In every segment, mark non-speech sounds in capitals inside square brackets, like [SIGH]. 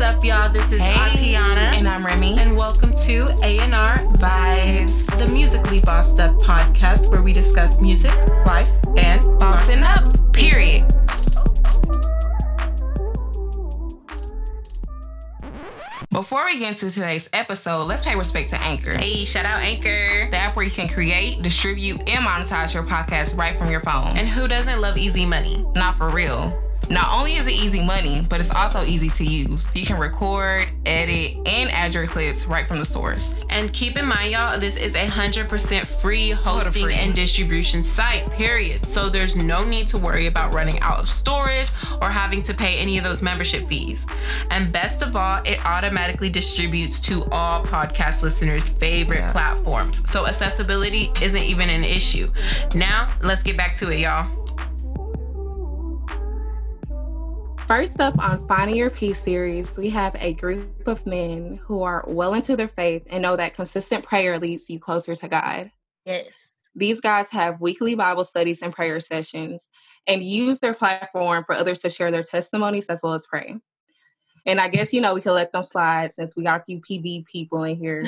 What's up, y'all? This is Hey. Atiana. And I'm Remy. And welcome to A&R Vibez. the Musically Bossed Up podcast where we discuss music, life, and Bossing up, period. Before we get into today's episode, let's pay respect to Anchor. Hey, shout out Anchor. The app where you can create, distribute, and monetize your podcast right from your phone. And who doesn't love easy money? not for real. Not only is it easy money, but it's also easy to use. You can record, edit, and add your clips right from the source. And keep in mind, y'all, this is a 100% free hosting free. and distribution site, period. So there's no need to worry about running out of storage or having to pay any of those membership fees. And best of all, it automatically distributes to all podcast listeners' favorite Yeah. platforms. So accessibility isn't even an issue. Now, let's get back to it, y'all. First up on Finding Your Peace series, we have a group of men who are well into their faith and know that consistent prayer leads you closer to God. Yes. These guys have weekly Bible studies and prayer sessions and use their platform for others to share their testimonies as well as pray. And I guess, you know, we can let them slide since we got a few PV people in here.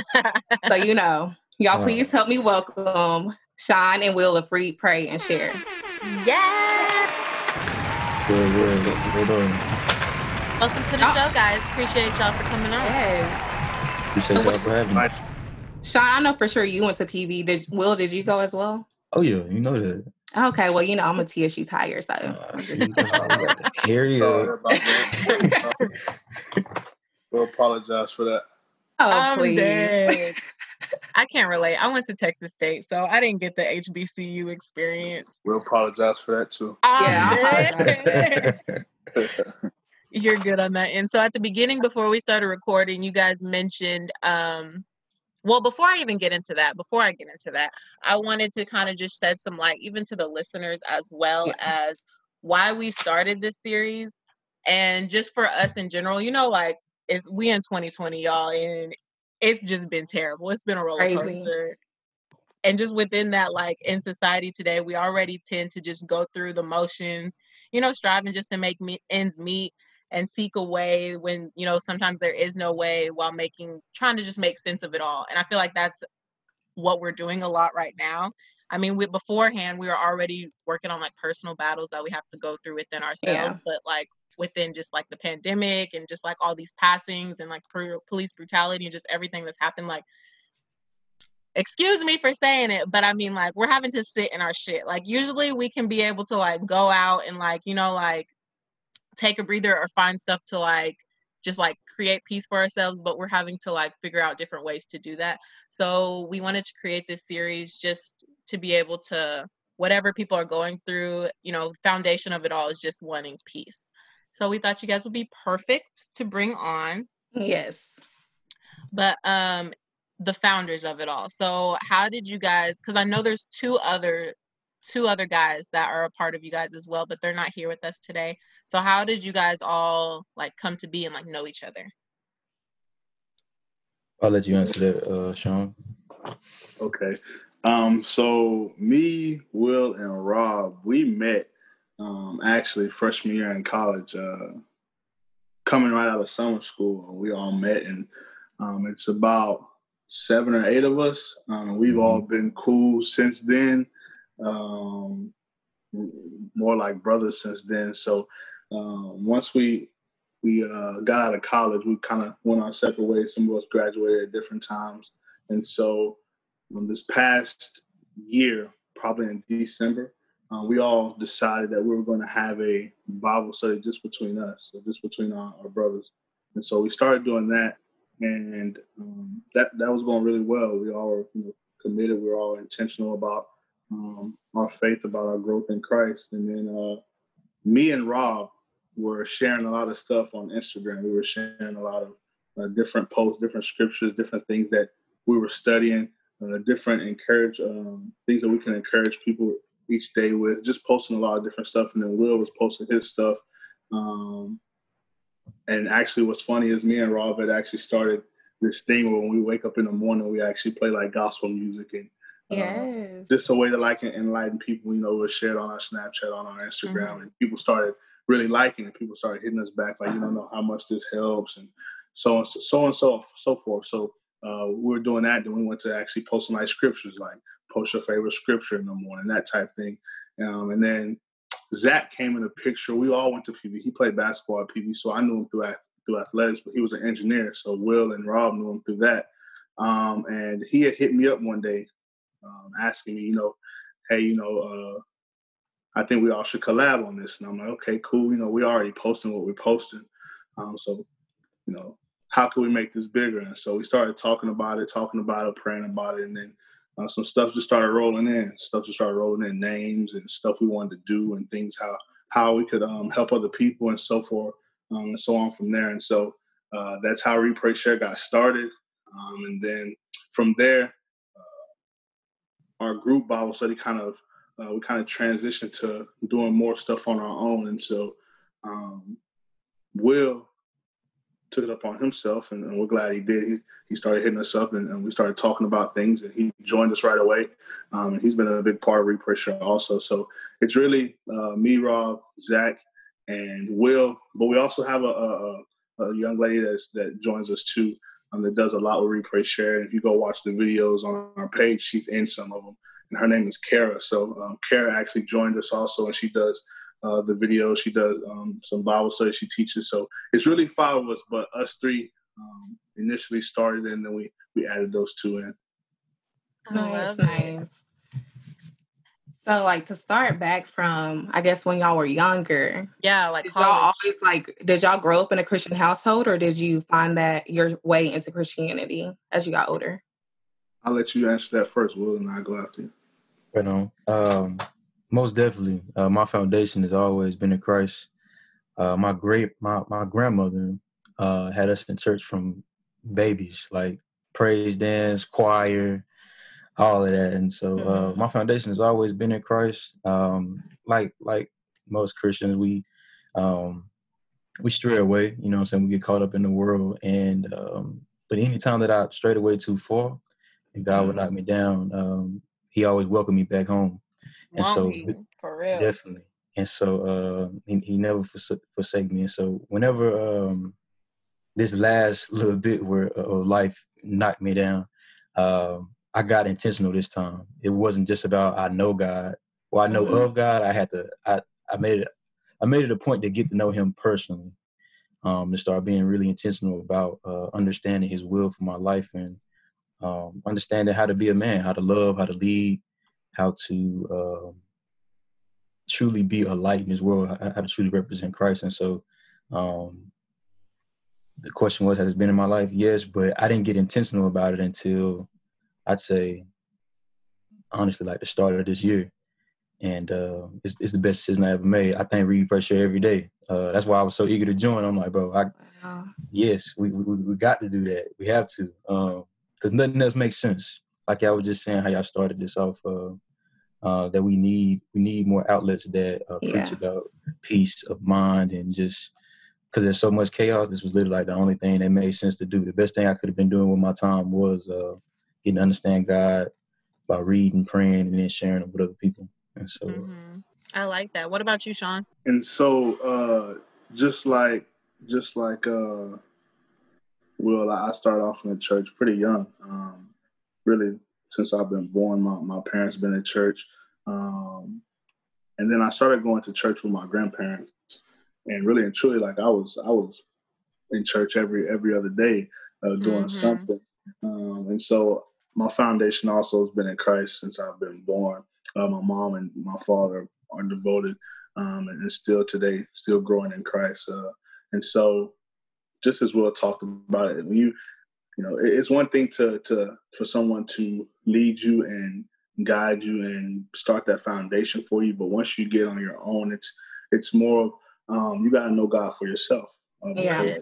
so, you know, y'all Wow. please help me welcome Sean and Will of Read Pray and Share. Yeah. Good, good. Well done. Welcome to the Oh. show, guys. Appreciate y'all for coming on. Appreciate y'all for having me. Sean, I know for sure you went to PV. Did Will, did you go as well? Oh yeah, you know that. Okay, well, you know, I'm a TSU Tiger, so Uh, Here you Sorry go. [LAUGHS] we'll apologize for that. oh I'm please. [LAUGHS] dead. I can't relate. I went to Texas State, so I didn't get the HBCU experience. We'll apologize for that too. I'm Yeah, [LAUGHS] You're good on that And So at the beginning, before we started recording, you guys mentioned um well, before I even get into that, before I get into that, I wanted to kind of just shed some light even to the listeners as well Yeah. as why we started this series and just for us in general, you know, like it's we in 2020, y'all, and it's just been terrible. It's been a roller Crazy. coaster. And just within that, like in society today, we already tend to just go through the motions, you know, striving just to make me- ends meet and seek a way when, you know, sometimes there is no way while making, trying to just make sense of it all. And I feel like that's what we're doing a lot right now. I mean, we beforehand we were already working on like personal battles that we have to go through within ourselves, Yeah. but like within just like the pandemic and just like all these passings and like police brutality and just everything that's happened, like excuse me for saying it, but I mean like we're having to sit in our shit. Like usually we can be able to like go out and like, you know, like take a breather or find stuff to like just like create peace for ourselves, but we're having to like figure out different ways to do that. So we wanted to create this series just to be able to whatever people are going through, you know, foundation of it all is just wanting peace. So we thought you guys would be perfect to bring on Yes. but um the founders of it all so how did you guys because i know there's two other two other guys that are a part of you guys as well but they're not here with us today so how did you guys all like come to be and like know each other I'll let you answer that, uh, Sean. Okay. Um, so me, Will, and Rob, we met um, actually freshman year in college, uh, coming right out of summer school. We all met, and um, it's about seven or eight of us. Um, we've all been cool since then. Um, more like brothers since then. So um, once we we uh, got out of college, we kind of went our separate ways. Some of us graduated at different times, and so um, this past year, probably in December, uh, we all decided that we were going to have a Bible study just between us, so just between our, our brothers. And so we started doing that, and um, that that was going really well. We all were you know, committed. We were all intentional about um, our faith, about our growth in Christ. And then uh, me and Rob were sharing a lot of stuff on Instagram. We were sharing a lot of uh, different posts, different scriptures, different things that we were studying, uh, different encourage um, things that we can encourage people each day with. Just posting a lot of different stuff, and then Will was posting his stuff. Um, and actually, what's funny is me and Rob had actually started this thing where when we wake up in the morning, we actually play like gospel music and uh, Yes. just a way to like enlighten people. You know, was shared on our Snapchat, on our Instagram, Mhm. and people started really liking it. People started hitting us back like, you don't know how much this helps, and so on, so on, so so forth. So uh, we were doing that. Then we went to actually posting like scriptures, like post your favorite scripture in the morning, that type thing. Um, and then Zach came in the picture. We all went to PV. He played basketball at PV, so I knew him through through athletics. But he was an engineer, so Will and Rob knew him through that. Um, and he had hit me up one day, um, asking me, you know, hey, you know, uh, I think we all should collab on this. And I'm like, okay, cool. You know, we already posting what we're posting. Um, so, you know, how can we make this bigger? And so we started talking about it, talking about it, praying about it, and then uh, some stuff just started rolling in. Stuff just started rolling in, names and stuff we wanted to do, and things how how we could um, help other people and so forth, um, and so on from there. And so uh, that's how Read Pray Share got started. Um, and then from there, uh, our group Bible study kind of uh, we kind of transitioned to doing more stuff on our own. And so um, Will took it upon himself, and, and, we're glad he did. He, he started hitting us up, and, and, we started talking about things, and he joined us right away. Um, and he's been a big part of Share also. So it's really uh, me, Rob, Zach, and Will. But we also have a, a, a young lady that's, that joins us too um, that does a lot with Read Share. And if you go watch the videos on our page, she's in some of them. And her name is Kara. So um, Kara actually joined us also, and she does uh, the video. She does um, some Bible study. She teaches. So it's really five of us, but us three um, initially started, and then we we added those two in. Nice, nice. So, like to start back from, I guess when y'all were younger. Yeah, like did y'all always like. Did y'all grow up in a Christian household, or did you find that your way into Christianity as you got older? I'll let you answer that first, Will, and I'll go after you. Right on. Um, most definitely, uh, my foundation has always been in Christ. Uh, my great my my grandmother uh, had us in church from babies, like praise dance, choir, all of that. And so uh, mm-hmm. my foundation has always been in Christ. Um, like like most Christians, we um, we stray away. You know, I'm saying we get caught up in the world. And um, but anytime that I strayed away too far, and God mm-hmm. would knock me down, um, He always welcomed me back home. And so, for real, definitely. And so uh, he, he never forsake me. And so whenever um, this last little bit where uh, of life knocked me down, um, I got intentional this time. It wasn't just about I know God. Well, I know mm-hmm. of God. I had to. I I made it. I made it a point to get to know Him personally. Um, to start being really intentional about uh, understanding His will for my life and um, understanding how to be a man, how to love, how to lead, how to uh, truly be a light in this world, how, to truly represent Christ. And so, um, the question was, has it been in my life? Yes, but I didn't get intentional about it until I'd say, honestly, like the start of this year. And uh, it's, it's the best decision I ever made. I thank Read Pray Share every day. Uh, that's why I was so eager to join. I'm like, bro, I, wow. yes, we, we, we got to do that. We have to, because um, nothing else makes sense. Like I was just saying, how y'all started this off. Uh, uh, that we need we need more outlets that uh, yeah. preach about peace of mind and just because there's so much chaos. This was literally like the only thing that made sense to do. The best thing I could have been doing with my time was uh, getting to understand God by reading, praying, and then sharing it with other people. And so, mm-hmm. I like that. What about you, Sean? And so, uh, just like, just like, uh, Will, I started off in the church pretty young. Um, really, since I've been born, my, my parents been in church. Um, and then I started going to church with my grandparents. And really and truly, like I was, I was in church every every other day, uh, doing mm-hmm. something. Um, and so my foundation also has been in Christ since I've been born. Uh, my mom and my father are devoted, um, and still today, still growing in Christ. Uh, and so, just as Will talked about it, when you, you know, it's one thing to to for someone to lead you and guide you and start that foundation for you. But once you get on your own, it's it's more um, you got to know God for yourself. Um, yeah.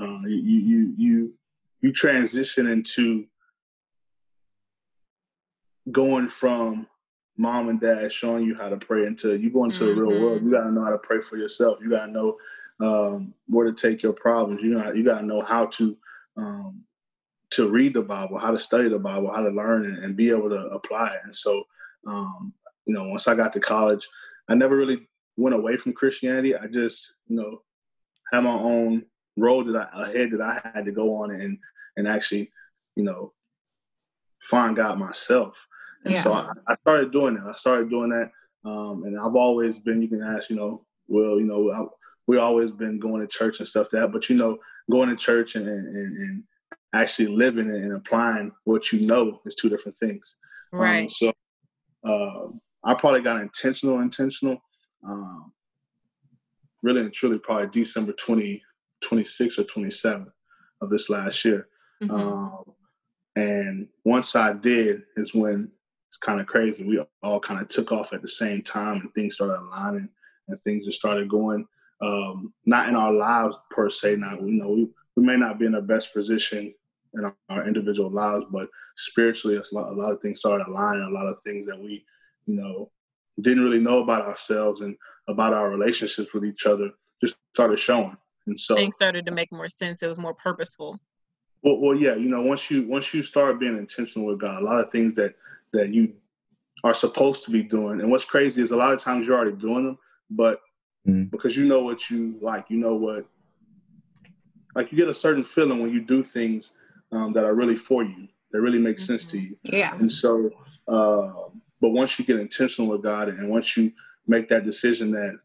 Uh, you you you you transition into going from mom and dad showing you how to pray into you go into mm-hmm. the real world. You got to know how to pray for yourself. You got to know um, where to take your problems. You know you got to know how to um, to read the Bible, how to study the Bible, how to learn and, and be able to apply it. And so, um, you know, once I got to college, I never really went away from Christianity. I just, you know, had my own road that I ahead that I had to go on and and actually, you know, find God myself. And yeah. so I, I, started doing that. I started doing that, um, and I've always been. You can ask, you know, well, you know, I, we always been going to church and stuff that, but you know, going to church and, and, and actually living and applying what you know is two different things. Um, right. Um, so uh, I probably got intentional, intentional. Um, really and truly, probably December 20, 26 or 27 of this last year. Mm-hmm. Um, and once I did, is when it's kind of crazy. We all kind of took off at the same time, and things started aligning, and things just started going. Um, not in our lives per se. Not you know, we, we may not be in the best position in our, our individual lives, but spiritually, a lot, a lot of things started aligning. A lot of things that we, you know, didn't really know about ourselves and about our relationships with each other just started showing. And so things started to make more sense. It was more purposeful. Well, well, yeah, you know, once you once you start being intentional with God, a lot of things that that you are supposed to be doing. And what's crazy is a lot of times you're already doing them, but mm. because you know what you like, you know what, like you get a certain feeling when you do things um, that are really for you, that really make mm-hmm. sense to you. Yeah. And so, uh, but once you get intentional with God, and once you make that decision that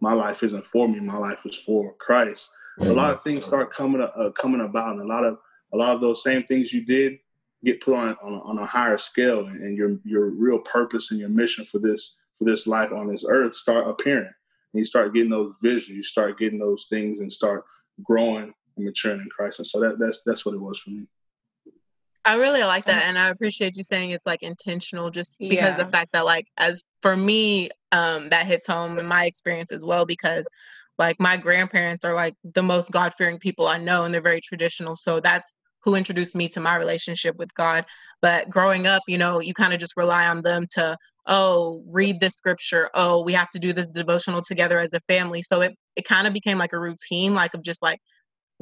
my life isn't for me, my life is for Christ, mm-hmm. a lot of things start coming uh, coming about, and a lot of a lot of those same things you did get put on on, on a higher scale, and, and your your real purpose and your mission for this for this life on this earth start appearing. And you start getting those visions, you start getting those things, and start growing and maturing in Christ. And so that that's that's what it was for me. I really like that, and I appreciate you saying it's like intentional, just because yeah. the fact that like as for me, um, that hits home in my experience as well because like my grandparents are like the most God fearing people I know, and they're very traditional. So that's who introduced me to my relationship with God. But growing up, you know, you kind of just rely on them to, oh, read this scripture. Oh, we have to do this devotional together as a family. So it it kind of became like a routine, like of just like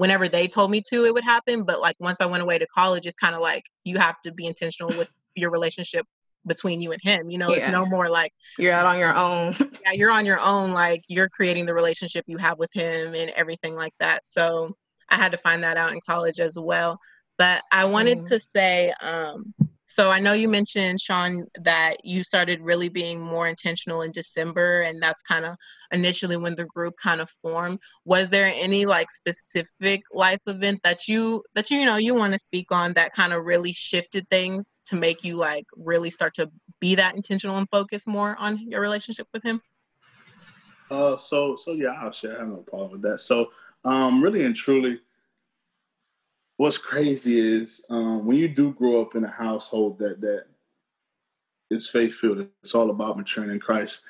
whenever they told me to, it would happen. But like once I went away to college, it's kind of like you have to be intentional with [SIGHS] your relationship between you and him. You know, yeah. it's no more like you're out on your own. yeah, you're on your own. Like you're creating the relationship you have with him and everything like that. So I had to find that out in college as well. But I wanted mm. to say, um, so I know you mentioned, Sean, that you started really being more intentional in December, and that's kind of initially when the group kind of formed. Was there any like specific life event that you that you, you know you want to speak on that kind of really shifted things to make you like really start to be that intentional and focus more on your relationship with him? Uh, so so yeah, I'll share. I have no problem with that. So um, really and truly what's crazy is um, when you do grow up in a household that that is faith filled, it's all about maturing in Christ.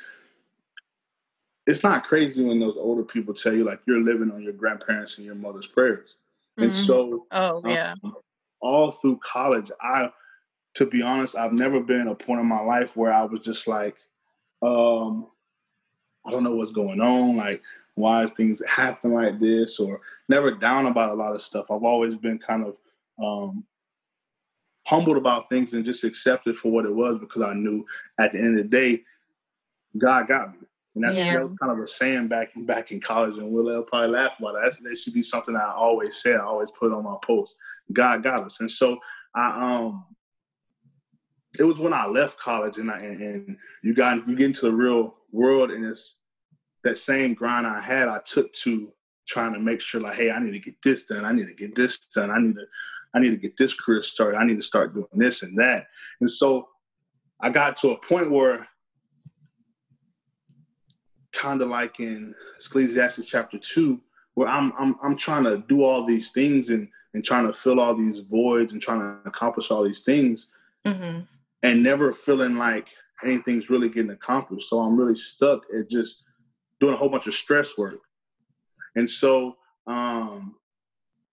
It's not crazy when those older people tell you like you're living on your grandparents and your mother's prayers. Mm-hmm. And so, oh yeah, um, all through college, I, to be honest, I've never been a point in my life where I was just like, um, I don't know what's going on. Like why is things happen like this or never down about a lot of stuff. I've always been kind of um, humbled about things and just accepted for what it was because I knew at the end of the day, God got me. And that's yeah. kind of a saying back back in college, and Will probably laugh about it. That's, that should be something I always say. I always put on my post. God got us, and so I um, it was when I left college, and I and, and you got you get into the real world, and it's that same grind I had, I took to trying to make sure like, hey, I need to get this done. I need to get this done. I need to, I need to get this career started. I need to start doing this and that. And so I got to a point where kind of like in Ecclesiastes chapter two, where I'm I'm I'm trying to do all these things and and trying to fill all these voids and trying to accomplish all these things mm-hmm. and never feeling like anything's really getting accomplished. So I'm really stuck at just doing a whole bunch of stress work. And so um,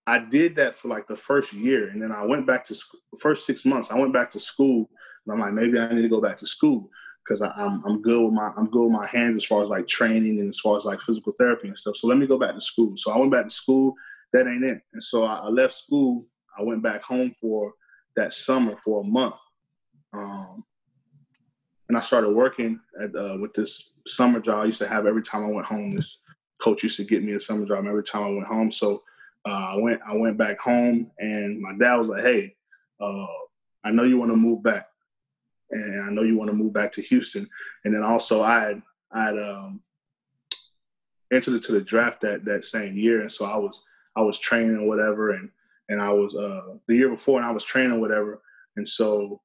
I did that for like the first year. And then I went back to school, first six months, I went back to school. And I'm like, maybe I need to go back to school because I'm, I'm good with my, I'm good with my hands as far as like training and as far as like physical therapy and stuff. So let me go back to school. So I went back to school. That ain't it. And so I, I left school. I went back home for that summer for a month. Um, and I started working at uh, with this summer job. I used to have every time I went home. This coach used to get me a summer job every time I went home. So uh, I went I went back home, and my dad was like, "Hey, uh, I know you want to move back, and I know you want to move back to Houston." And then also I had I had um, entered into the draft that that same year, and so I was I was training whatever, and and I was uh, the year before, and I was training whatever, and so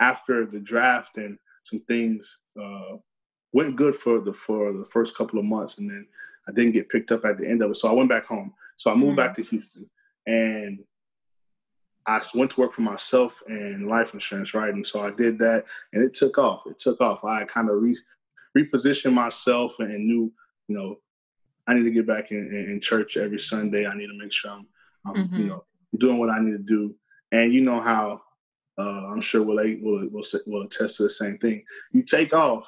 after the draft and some things uh, went good for the for the first couple of months, and then I didn't get picked up at the end of it, so I went back home. So I moved mm-hmm. back to Houston, and I went to work for myself and life insurance, right? And so I did that, and it took off. It took off. I kind of re- repositioned myself and knew, you know, I need to get back in, in, church every Sunday. I need to make sure I'm, I'm mm-hmm. you know, doing what I need to do. And you know how uh, I'm sure will will will will attest to the same thing. You take off,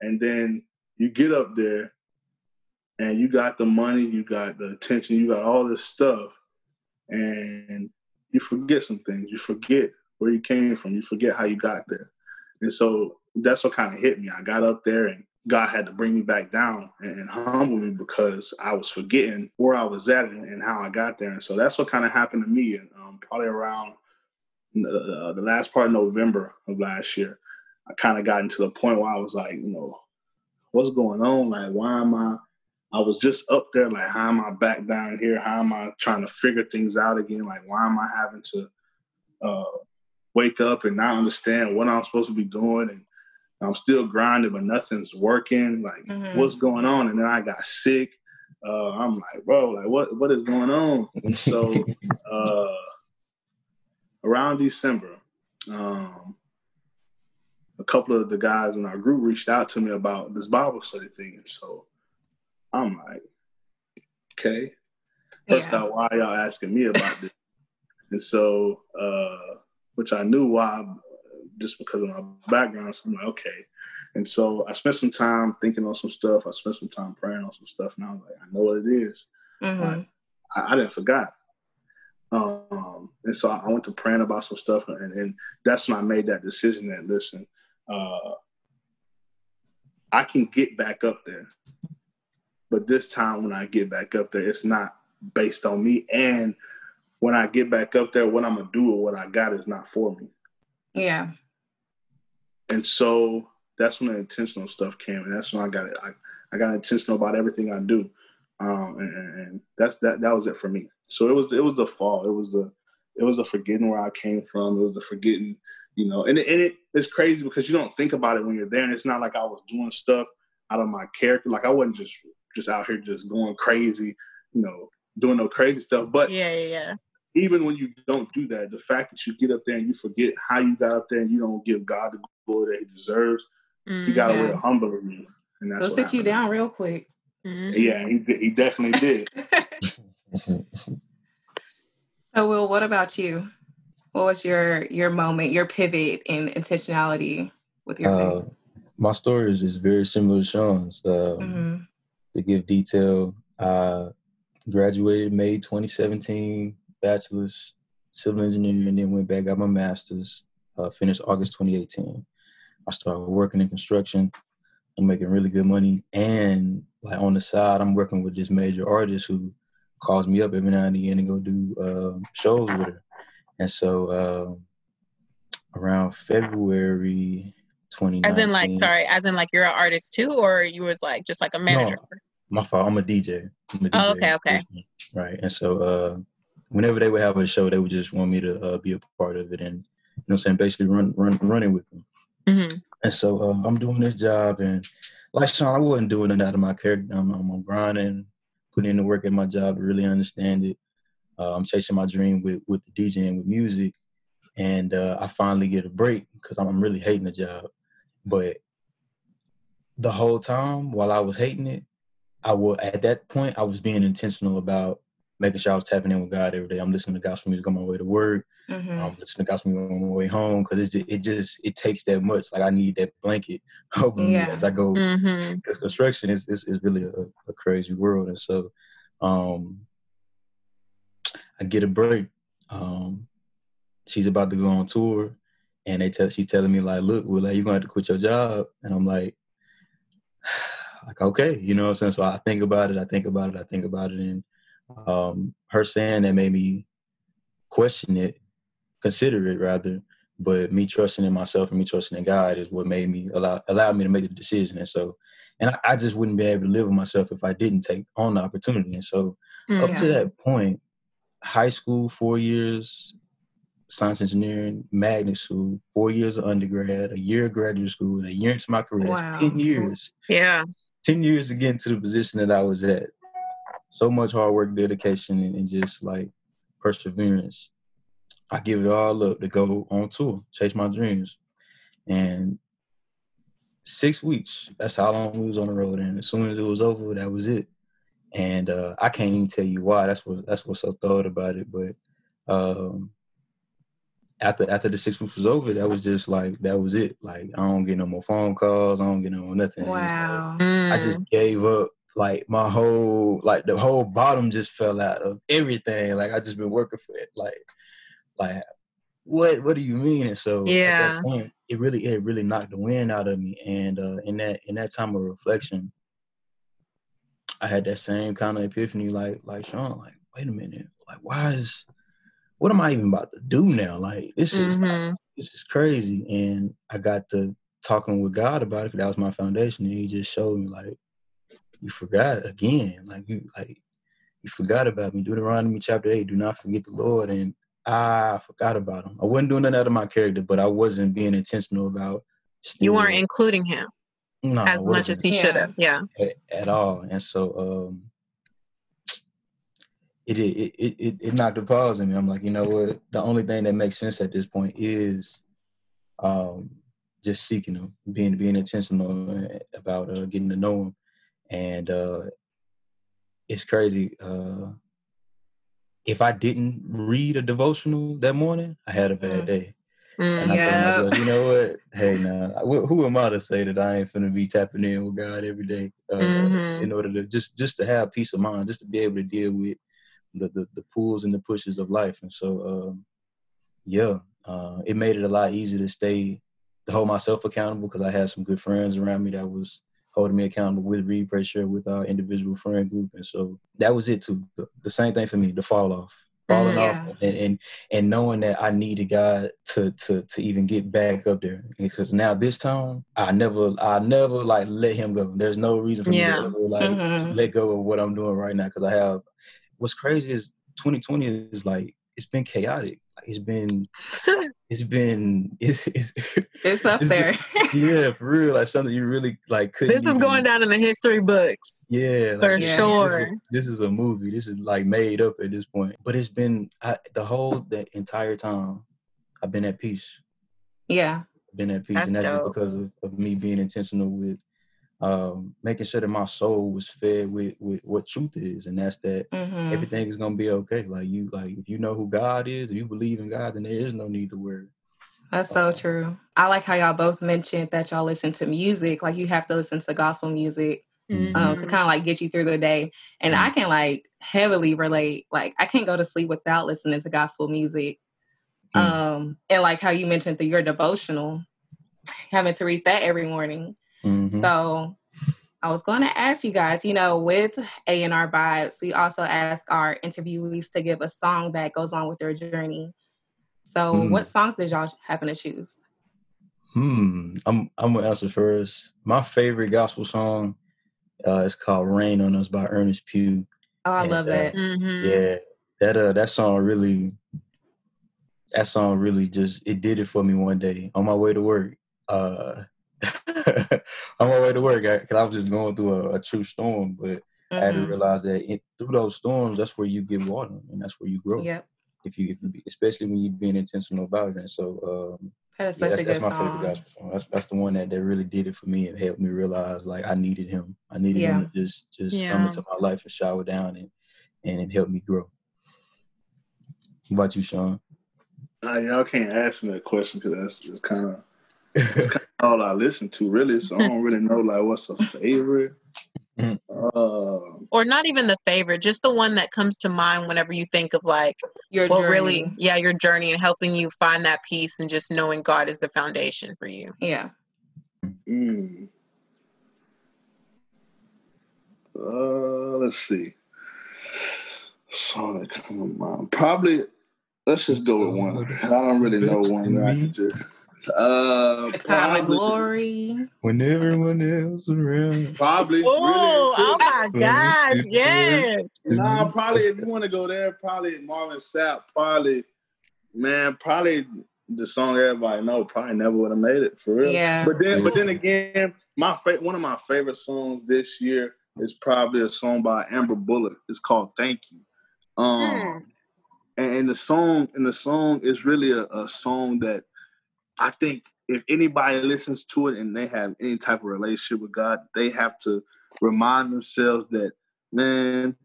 and then you get up there, and you got the money, you got the attention, you got all this stuff, and you forget some things. You forget where you came from. You forget how you got there. And so that's what kind of hit me. I got up there and God had to bring me back down and, humble me because I was forgetting where I was at and, and, how I got there. And so that's what kind of happened to me. Um, probably around uh, the, last part of November of last year, I kind of got into the point where I was like, you know, what's going on? Like, why am I? I was just up there, like, how am I back down here? How am I trying to figure things out again? Like, why am I having to uh, wake up and not understand what I'm supposed to be doing? And I'm still grinding, but nothing's working. Like, mm-hmm. what's going on? And then I got sick. Uh, I'm like, bro, like, what what is going on? And so, [LAUGHS] uh, around December, um, a couple of the guys in our group reached out to me about this Bible study thing, and so I'm like, okay. First yeah. out, why y'all asking me about this? [LAUGHS] and so, uh, which I knew why just because of my background. So I'm like, okay. And so I spent some time thinking on some stuff. I spent some time praying on some stuff, and I was like, I know what it is. Mm-hmm. I, I, didn't forget. Um, and so I went to praying about some stuff, and, and that's when I made that decision that listen, uh, I can get back up there, but this time when I get back up there, it's not based on me. And when I get back up there, what I'm gonna do with what I got is not for me. Yeah. And so that's when the intentional stuff came, and that's when I got it. I, I got intentional about everything I do, um, and, and, that's that. That was it for me. So it was it was the fall. It was the it was a forgetting where I came from. It was a forgetting, you know. And, and it, it's crazy because you don't think about it when you're there, and it's not like I was doing stuff out of my character. Like I wasn't just just out here just going crazy, you know, doing no crazy stuff. But yeah, yeah, yeah even when you don't do that, the fact that you get up there and you forget how you got up there and you don't give God the glory that He deserves, mm-hmm. He got a way to humble you. And that's He'll sit you down real quick. Mm-hmm. Yeah, he he definitely did. [LAUGHS] so, Will, what about you? What was your your moment, your pivot in intentionality with your uh, My story is, is very similar to Sean's. Um, mm-hmm. To give detail, I graduated May 2017 bachelor's civil engineering and then went back got my master's uh, finished august 2018 i started working in construction i'm making really good money and like on the side i'm working with this major artist who calls me up every now and again and go do uh, shows with her and so uh, around february 20 as in like sorry as in like you're an artist too or you was like just like a manager no, my fault i'm a dj, I'm a DJ oh, okay okay right and so uh whenever they would have a show, they would just want me to uh, be a part of it, and you know, I'm saying basically run run running with them. Mm-hmm. And so uh, I'm doing this job, and like Sean, I wasn't doing it out of my character. I'm, I'm grinding, putting in the work at my job to really understand it. Uh, I'm chasing my dream with with the DJing with music, and uh, I finally get a break because I'm, I'm really hating the job. But the whole time while I was hating it, I was at that point I was being intentional about making sure I was tapping in with God every day. I'm listening to gospel music on my way to work. Mm-hmm. I'm listening to gospel music on my way home because it just, it just it takes that much. Like I need that blanket [LAUGHS] over yeah. me as I go. Because mm-hmm. construction is, is, is really a, a, crazy world, and so um, I get a break. Um, she's about to go on tour, and they tell she telling me like, look, well, like you're gonna have to quit your job, and I'm like, [SIGHS] like okay, you know what I'm saying. So I think about it, I think about it, I think about it, and um, her saying that made me question it, consider it rather. But me trusting in myself and me trusting in God is what made me allow allowed me to make the decision. And so, and I, I just wouldn't be able to live with myself if I didn't take on the opportunity. And so, Mm. up to that point, high school four years, science engineering, magnet school, four years of undergrad, a year of graduate school, and a year into my career. That's Wow. Ten years. Yeah. 10 years to get into the position that I was at. So much hard work, dedication, and, and just like perseverance. I give it all up to go on tour, chase my dreams. And six weeks, that's how long we was on the road. And as soon as it was over, that was it. And uh, I can't even tell you why. That's what that's what's so thought about it. But um, after after the six weeks was over, that was just like that was it. Like I don't get no more phone calls. I don't get no more nothing. It's like, Wow. I Mm. just gave up. Like my whole, like the whole bottom just fell out of everything. Like I just been working for it. Like, like what? What do you mean? And so at Yeah. that point, it really, it really knocked the wind out of me. And uh, in that, in that time of reflection, I had that same kind of epiphany. Like, like Sean, like, wait a minute. Like, why is, what am I even about to do now? Like, this is, like, Mhm. this is crazy. And I got to talking with God about it because that was my foundation. And he just showed me like, you forgot again. Like you like you forgot about me. Deuteronomy chapter eight, do not forget the Lord. And I forgot about him. I wasn't doing that out of my character, but I wasn't being intentional about You weren't including him no, as much as he Yeah. should have. Yeah. at, at all. And so um it it, it it it knocked a pause in me. I'm like, you know what? The only thing that makes sense at this point is um just seeking him, being being intentional about uh, getting to know him. And uh it's crazy. Uh if I didn't read a devotional that morning, I had a bad Mm. day. Mm. And I Yeah. told myself, you know what? Hey, now, wh- who am I to say that I ain't finna be tapping in with God every day uh, Mhm. in order to just just to have peace of mind, just to be able to deal with the the, the pulls and the pushes of life. And so, um, yeah, uh, it made it a lot easier to stay to hold myself accountable because I had some good friends around me that was holding me accountable with Read Pray Share with our individual friend group. And so that was it too. The, the same thing for me, the fall off. Falling Mm, off and, and and knowing that I needed God to to to even get back up there. Because now this time I never I never like let him go. There's no reason for Yeah. me to ever like Mhm. let go of what I'm doing right now because I have what's crazy is 2020 is like it's been chaotic. Like it's been [LAUGHS] it's been it's, it's It's up It's there. [LAUGHS] yeah, for real. Like something you really like couldn't This is even- going down in the history books. yeah, For this is- sure. This is, this is a movie. This is like made up at this point. But it's been I, the whole the entire time. I've been at peace. yeah. Been at peace, That's and that's just because of, of me being intentional with um, making sure that my soul was fed with with what truth is, and that's that hmm everything is gonna be okay. Like you, like if you know who God is, if you believe in God, then there is no need to worry. That's so true. I like how y'all both mentioned that y'all listen to music. Like you have to listen to gospel music Mhm. um, to kind of like get you through the day. And I can like heavily relate. Like I can't go to sleep without listening to gospel music. Mm. Um, and like how you mentioned the your devotional, having to read that every morning. Mhm. So I was going to ask you guys, you know, with A and R vibes, we also ask our interviewees to give a song that goes on with their journey. So, Hmm. what songs did y'all happen to choose? Hmm. I'm I'm gonna answer first. My favorite gospel song uh is called Rain on Us by Ernest Pugh. Oh, I And, love uh, that. Mm-hmm. Yeah. That uh that song really that song really just it did it for me one day on my way to work. Uh [LAUGHS] on my way to work because I was just going through a, a true storm, but I had to Mhm. realize that it, through those storms, that's where you get water and that's where you grow. Yep, If you, if you, be- especially when you're being intentional about it. And so, um, that is yeah, such that's, a good that's my favorite song. gospel song. That's that's the one that, that really did it for me and helped me realize like I needed him. I needed him to just just come into my life and shower down and and it helped me grow. What about you, Sean? Uh, y'all can't ask me that question because that's, that's kind of [LAUGHS] all I listen to, really. So I don't really know [LAUGHS] like what's a favorite. Mhm. Uh, or not even the favorite, just the one that comes to mind whenever you think of like Your what journey. really, yeah, your journey and helping you find that peace and just knowing God is the foundation for you. Yeah. mm. uh, let's see. Song that come to mind. Probably. Let's just go with one. I don't really know one that I can just. Uh, The kind of probably- glory. When everyone else around. Probably. Oh, oh my gosh, yes. Nah, probably if you want to go there, probably Marvin Sapp. Probably, man, probably the song everybody know. Probably never would have made it for real. Yeah. But then, but then again, my fa- one of my favorite songs this year is probably a song by Amber Bullock. It's called "Thank You." Um, and, and the song and the song is really a, a song that I think if anybody listens to it and they have any type of relationship with God, they have to remind themselves that, man,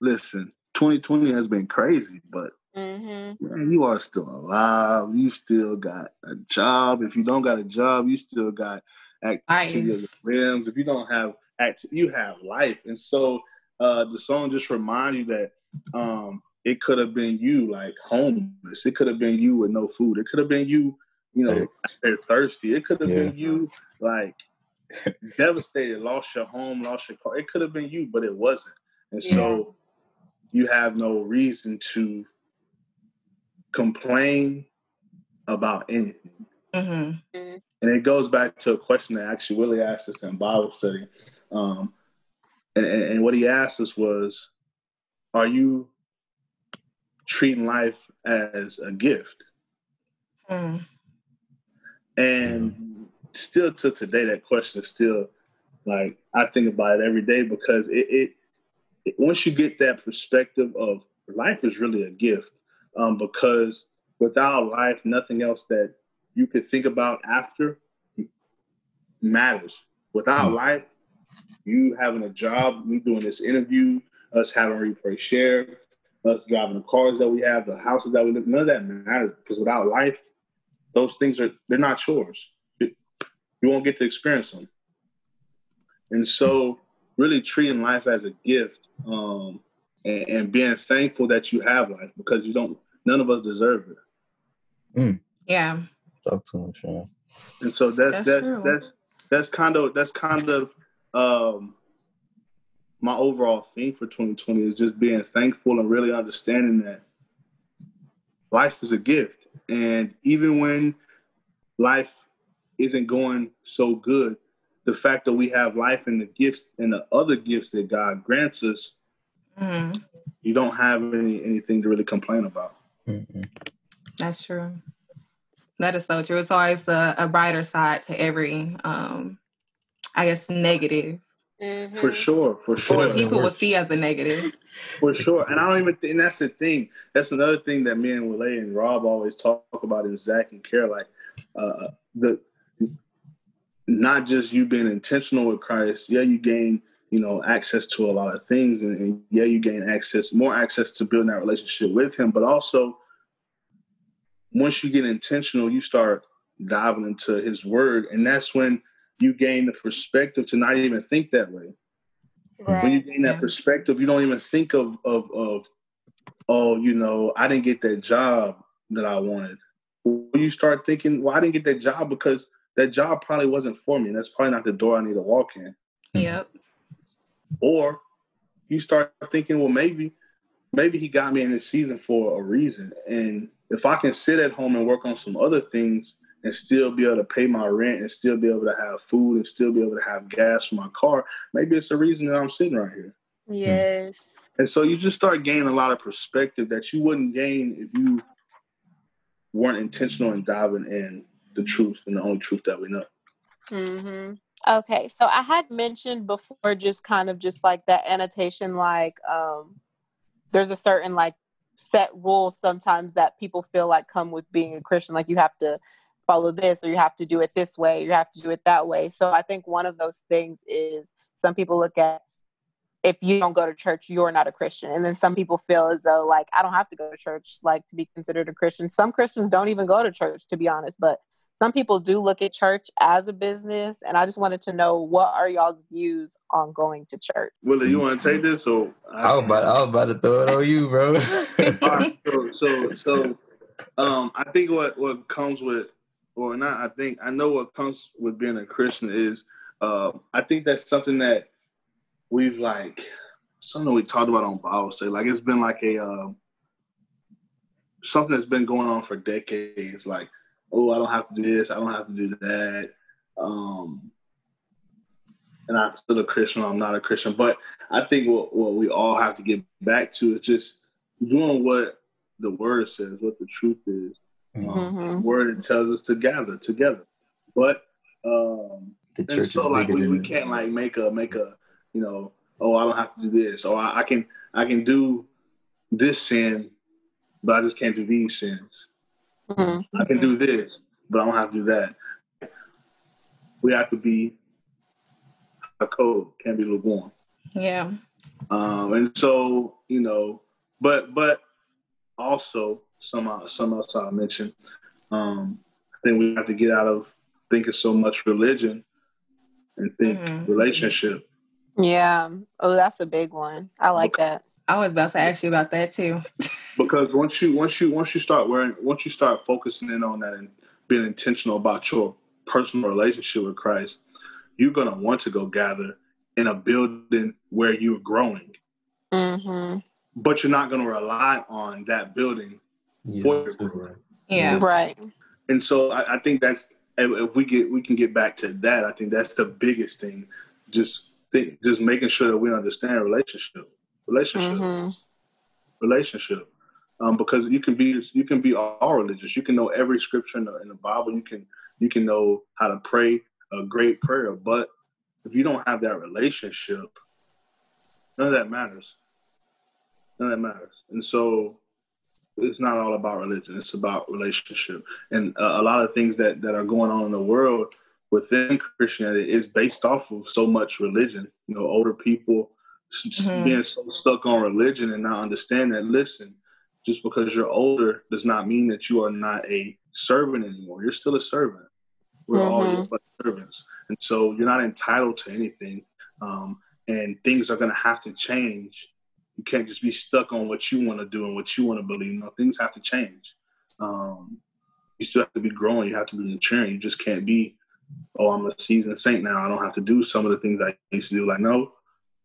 listen, 2020 has been crazy, but Mm-hmm. man, you are still alive. You still got a job. If you don't got a job, you still got activity of the limbs. If you don't have act, you have life. And so uh, the song just reminds you that um, it could have been you like homeless. It could have been you with no food. It could have been you, you know, they're thirsty. It could have Yeah. been you like devastated, lost your home, lost your car. It could have been you, but it wasn't. And so you have no reason to complain about anything. hmm And it goes back to a question that actually Willie asked us in Bible study. Um, and, and, and what he asked us was, are you treating life as a gift? Mm. And still to today, that question is still like I think about it every day because it, it, it once you get that perspective of life is really a gift, um, because without life, nothing else that you could think about after matters. Without Mm. life, you having a job, me doing this interview, us having Read Pray Share, us driving the cars that we have, the houses that we live, none of that matters because without life, those things are they're not yours. You you won't get to experience them. And so, really treating life as a gift um, and, and being thankful that you have life because you don't. None of us deserve it. Yeah. Talk to him, Sean. And so that's That's that's that's that's kind of that's kind of um, my overall theme for 2020 is just being thankful and really understanding that life is a gift, and even when life isn't going so good, the fact that we have life and the gifts and the other gifts that God grants us, hmm you don't have any anything to really complain about. Mm-mm. That's true. That is so true. It's always a, a brighter side to every, um, I guess, negative, For sure, for sure. what people will see as a negative. For sure. And I don't even think, and that's the thing. That's another thing that me and Willie and Rob always talk about in Zach and Kara, like uh, the not just you being intentional with Christ. Yeah, you gain, you know, access to a lot of things, and, and yeah, you gain access, more access to building that relationship with Him. But also, once you get intentional, you start diving into His Word, and that's when you gain the perspective to not even think that way when you gain that perspective, you don't even think of of of oh, you know, I didn't get that job that I wanted. When you start thinking, well, I didn't get that job because that job probably wasn't for me. And that's probably not the door I need to walk in. Mm-hmm. Yep. Or you start thinking, well, maybe, maybe he got me in this season for a reason. And if I can sit at home and work on some other things and still be able to pay my rent and still be able to have food and still be able to have gas for my car, maybe it's the reason that I'm sitting right here. Yes. And so you just start gaining a lot of perspective that you wouldn't gain if you weren't intentional in diving in the truth and the only truth that we know. hmm Okay, so I had mentioned before, just kind of just like that annotation, like um, there's a certain like set rules sometimes that people feel like come with being a Christian, like you have to follow this or you have to do it this way, you have to do it that way. So I think one of those things is some people look at if you don't go to church, you're not a Christian. And then some people feel as though like I don't have to go to church like to be considered a Christian. Some Christians don't even go to church to be honest, but some people do look at church as a business and I just wanted to know what are y'all's views on going to church? Willie, you want to take this or I was about I was about to throw it on you, bro. [LAUGHS] All right, so so so um I think what what comes with or not I think I know what comes with being a Christian is uh, I think that's something that we've like something we talked about on Bible say like it's been like a uh, something that's been going on for decades. Like, oh, I don't have to do this, I don't have to do that. Um, and I'm still a Christian. I'm not a Christian, but I think what what we all have to get back to is just doing what the word says, what the truth is. Um, Mhm. word tells us to gather together, but um, the and church so is like bigger we, than we can't like make a make a you know oh I don't have to do this or I, I can I can do this sin but I just can't do these sins Mhm. I can do this but I don't have to do that we have to be a code can't be lukewarm Yeah. um, and so you know but but also some some else I mentioned um, I think we have to get out of thinking so much religion and think Mhm. relationship Yeah. Oh, that's a big one. I like that. I was about to ask you about that too. [LAUGHS] because once you once you once you start wearing once you start focusing in on that and being intentional about your personal relationship with Christ, you're gonna want to go gather in a building where you're growing, Mhm. but you're not gonna rely on that building. Yeah, for- right. Yeah. Right. And so I, I think that's if if we get we can get back to that. I think that's the biggest thing. Just think, just making sure that we understand relationship, relationship. Mhm. relationship um, because you can be you can be all religious you can know every scripture in the, in the bible you can you can know how to pray a great prayer but if you don't have that relationship none of that matters none of that matters and so it's not all about religion. It's about relationship. And uh, a lot of things that that are going on in the world within christianity is based off of so much religion. You know older people Mhm. being so stuck on religion and not understand that listen just because you're older does not mean that you are not a servant anymore. You're still a servant. We're all Mhm. just like servants. And so you're not entitled to anything um, and things are going to have to change you can't just be stuck on what you want to do and what you want to believe no things have to change um, you still have to be growing you have to be maturing you just can't be oh i'm a seasoned saint now i don't have to do some of the things i used to do like no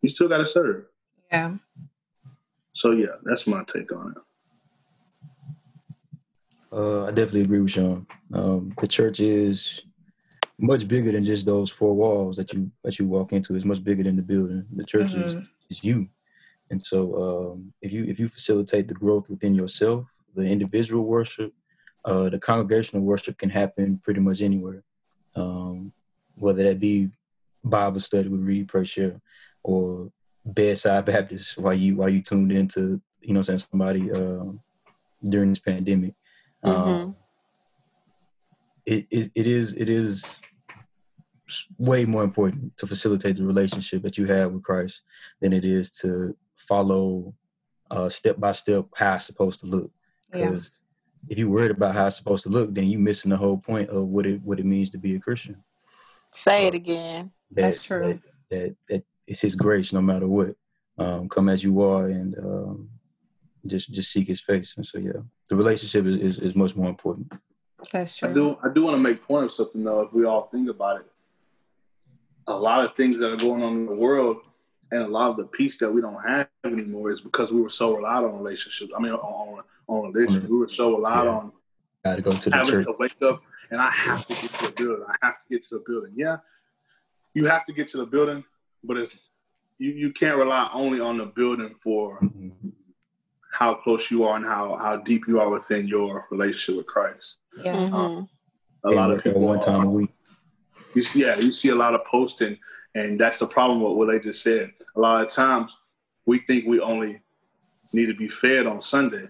you still got to serve Yeah. so yeah that's my take on it Uh, I definitely agree with Shawn. Um, the church is much bigger than just those four walls that you that you walk into. It's much bigger than the building. The church is, Mhm. is you, and so um, if you if you facilitate the growth within yourself, the individual worship, uh, the congregational worship can happen pretty much anywhere, um, whether that be Bible study with read, pray, share, or bedside [LAUGHS] Baptist while you while you tuned into you know saying somebody um, during this pandemic. Um, it, it it is it is way more important to facilitate the relationship that you have with Christ than it is to follow uh, step by step how it's supposed to look. Yeah. Because if you're worried about how it's supposed to look, then you're missing the whole point of what it what it means to be a Christian. Say it Uh, again. That, That's true. That, that that it's His grace, no matter what. Um, come as you are, and um, just just seek His face. And so, yeah, the relationship is, is, is much more important. That's true. I do I do want to make point of something though. If we all think about it, a lot of things that are going on in the world, and a lot of the peace that we don't have anymore is because we were so relied on relationships. I mean, on on, on religion. We were so relied Yeah. on Got to go to the having church. to wake up and I have to get to the building. I have to get to the building. Yeah, you have to get to the building, but it's you, you can't rely only on the building for Mhm. how close you are and how, how deep you are within your relationship with Christ. Yeah. Mhm. A lot of people one time a week. You see, yeah, you see a lot of posting, and that's the problem with what they just said. A lot of times, we think we only need to be fed on Sunday,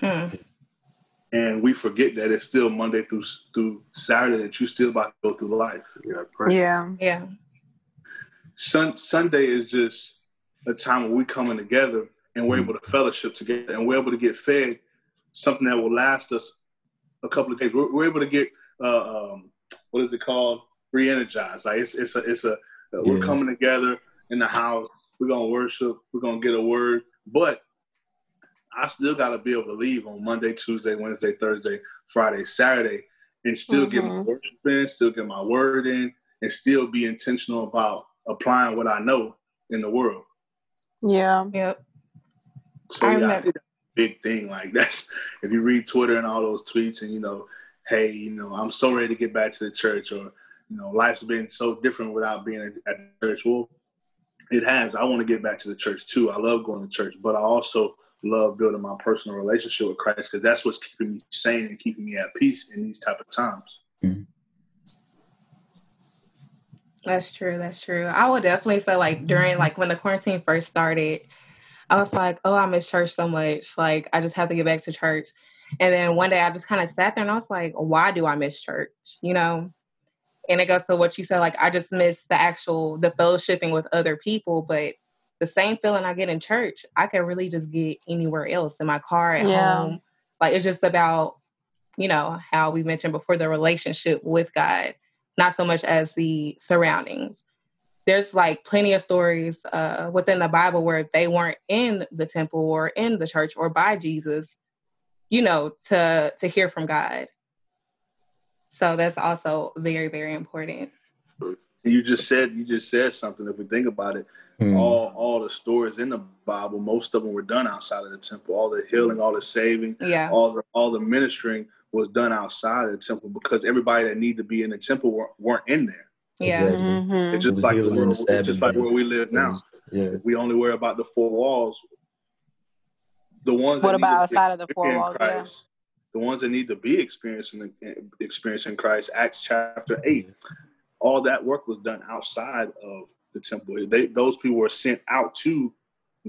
Hmm. and we forget that it's still Monday through through Saturday that you still about to go through life. Yeah. Yeah. sun, Sunday is just a time where we coming together and we're able to fellowship together and we're able to get fed something that will last us a couple of days. We're, we're able to get uh, um, what is it called? Re-energized. Like it's it's a it's a yeah. we're coming together in the house. We're gonna worship. We're gonna get a word, but I still gotta be able to leave on Monday, Tuesday, Wednesday, Thursday, Friday, Saturday, and still mm-hmm. get my mm-hmm. worship in, still get my word in, and still be intentional about applying what I know in the world. Yeah. Yep. So I yeah, big thing. Like [LAUGHS] that's if you read Twitter and all those tweets and you know, hey, you know, I'm so ready to get back to the church or you know, life's been so different without being at church. Well, it has. I want to get back to the church too. I love going to church, but I also love building my personal relationship with Christ because that's what's keeping me sane and keeping me at peace in these type of times. Mm-hmm. That's true. That's true. I would definitely say like during like when the quarantine first started, I was like, oh, I miss church so much. Like I just have to get back to church. And then one day I just kind of sat there and I was like, why do I miss church? You know? And it goes to what you said, like I just miss the actual the fellowshipping with other people, but the same feeling I get in church, I can really just get anywhere else in my car at yeah. home. Like it's just about, you know, how we mentioned before the relationship with God not so much as the surroundings. There's like plenty of stories uh, within the Bible where they weren't in the temple or in the church or by Jesus, you know, to to hear from God. So that's also very very important. You just said you just said something. If we think about it, mm. all all the stories in the Bible, most of them were done outside of the temple. All the healing, all the saving, yeah, all the all the ministering was done outside of the temple because everybody that needed to be in the temple weren't, weren't in there. Yeah, exactly. mm-hmm. it's just like the world, it's just like where we live now. Yeah, we only worry about the four walls. The ones. What about outside of the four walls? Christ, yeah. The ones that need to be experiencing experiencing Christ. Acts chapter eight. All that work was done outside of the temple. They, those people were sent out to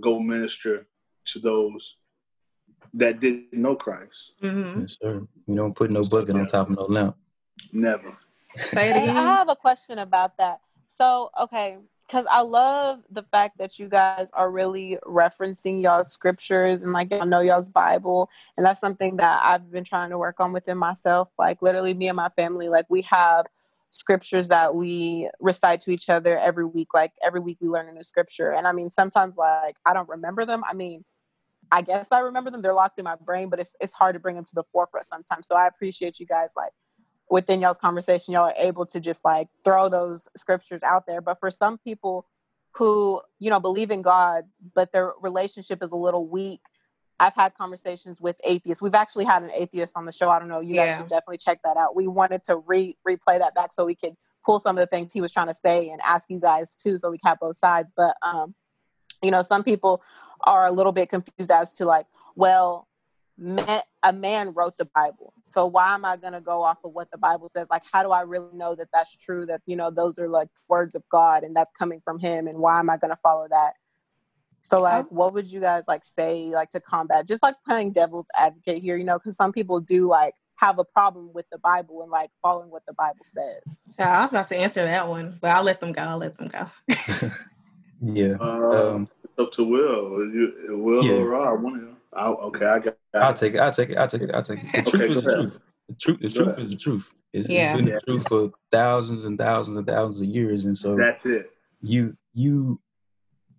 go minister to those that didn't know Christ. Mm-hmm. Yes, sir. You don't put no bucket on top of no lamp. Never. Say it again. I have a question about that. So, okay, because I love the fact that you guys are really referencing y'all's scriptures and like y'all know y'all's Bible. And that's something that I've been trying to work on within myself. Like, literally, me and my family, like, we have scriptures that we recite to each other every week. Like, every week we learn a new scripture. And I mean, sometimes, like, I don't remember them. I mean, I guess I remember them. They're locked in my brain, but it's it's hard to bring them to the forefront sometimes. So I appreciate you guys like within y'all's conversation, y'all are able to just like throw those scriptures out there. But for some people who, you know, believe in God, but their relationship is a little weak, I've had conversations with atheists. We've actually had an atheist on the show. I don't know. You guys should definitely check that out. We wanted to re replay that back so we could pull some of the things he was trying to say and ask you guys too, so we have both sides. But um, you know some people are a little bit confused as to like well a man wrote the bible so why am i going to go off of what the bible says like how do i really know that that's true that you know those are like words of god and that's coming from him and why am i going to follow that so like what would you guys like say like to combat just like playing devil's advocate here you know because some people do like have a problem with the bible and like following what the bible says yeah i was about to answer that one but i'll let them go i'll let them go [LAUGHS] Yeah. Uh, um, up to Will. You, Will yeah. or Rob? One of them. I'll, okay, I got. I'll take it. I'll take it. I'll take it. I'll take it. The truth okay, is the truth. The truth. The truth is the truth. It's, yeah. it's been the truth for thousands and thousands and thousands of years, and so that's it. You you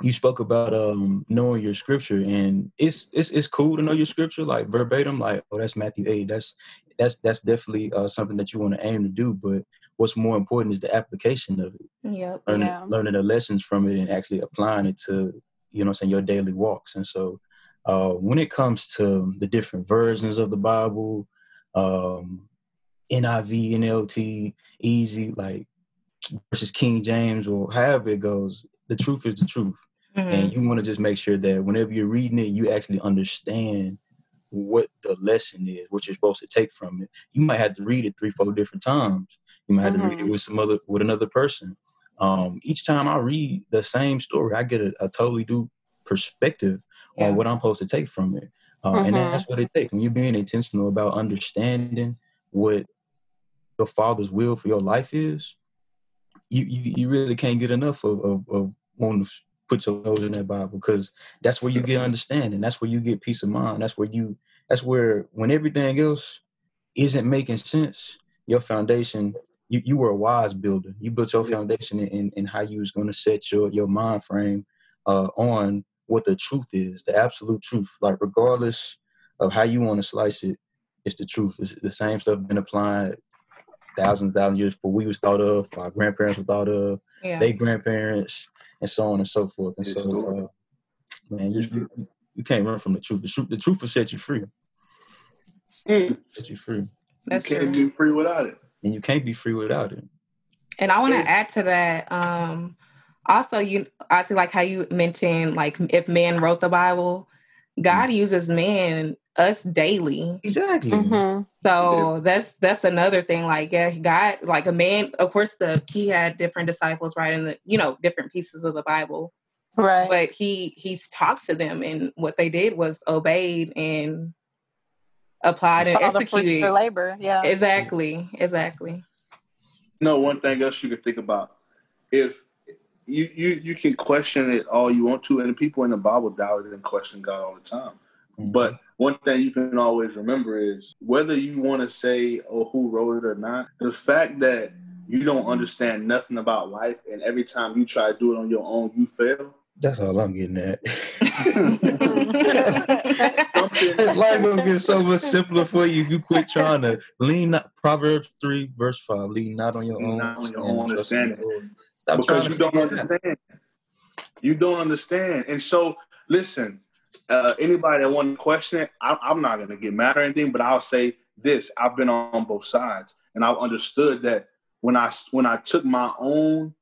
you spoke about um knowing your scripture, and it's it's it's cool to know your scripture like verbatim. Like, oh, that's Matthew eight. That's that's that's definitely uh, something that you want to aim to do. But what's more important is the application of it. Yep. Learning, yeah. learning the lessons from it and actually applying it to, you know, saying your daily walks. And so, uh, when it comes to the different versions of the Bible, um, NIV, NLT, easy, like versus King James or however it goes, the truth is the truth. Mm-hmm. And you want to just make sure that whenever you're reading it, you actually understand what the lesson is, what you're supposed to take from it. You might have to read it three, four different times you might have mm-hmm. to read it mm-hmm. with some other with another person. Um, each time I read the same story, I get a, a totally new perspective. On what I'm supposed to take from it. Uh, mm-hmm. And that's what it takes. When you're being intentional about understanding what the Father's will for your life is, you, you you really can't get enough of, of, of wanting to put your nose in that Bible because that's where you get understanding. That's where you get peace of mind. That's where you that's where when everything else isn't making sense, your foundation, you, you were a wise builder. You built your foundation in, in how you was gonna set your your mind frame uh, on what the truth is, the absolute truth. Like regardless of how you want to slice it, it's the truth. It's the same stuff been applied thousands, thousands years before we was thought of, our grandparents were thought of, Yeah. they grandparents, and so on and so forth. And It's so, uh, man, you, you you can't run from the truth. The truth, the truth will set you free. Mm. Set you free, That's you can't true. be free without it. and you can't be free without it. And I want to add to that. Um, also, you I see like how you mentioned like if man wrote the Bible, God uses man us daily. Exactly. Mm-hmm. So that's that's another thing. Like yeah, God, like a man. Of course, the he had different disciples writing the you know different pieces of the Bible, Right. but he he's talked to them, and what they did was obeyed and applied and Saw the fruits of executed. their labor. Yeah. Exactly, exactly. You know, one thing else you could think about if you you you can question it all you want to, and people in the Bible doubted and questioned God all the time. Mhm. But one thing you can always remember is whether you want to say or who wrote it or not, the fact that you don't understand nothing about life, and every time you try to do it on your own, you fail. that's all I'm getting at. [LAUGHS] [LAUGHS] Life gonna get so much simpler for you. if You quit trying to lean. Not, Proverbs three verse five. Lean not on your Lean own, not on your own trust in the understanding. Lord. Stop because you don't figure it out. understand. You don't understand, and so listen. Uh, anybody that want to question it, I, I'm not going to get mad or anything, but I'll say this: I've been on both sides, and I've understood that when I when I took my own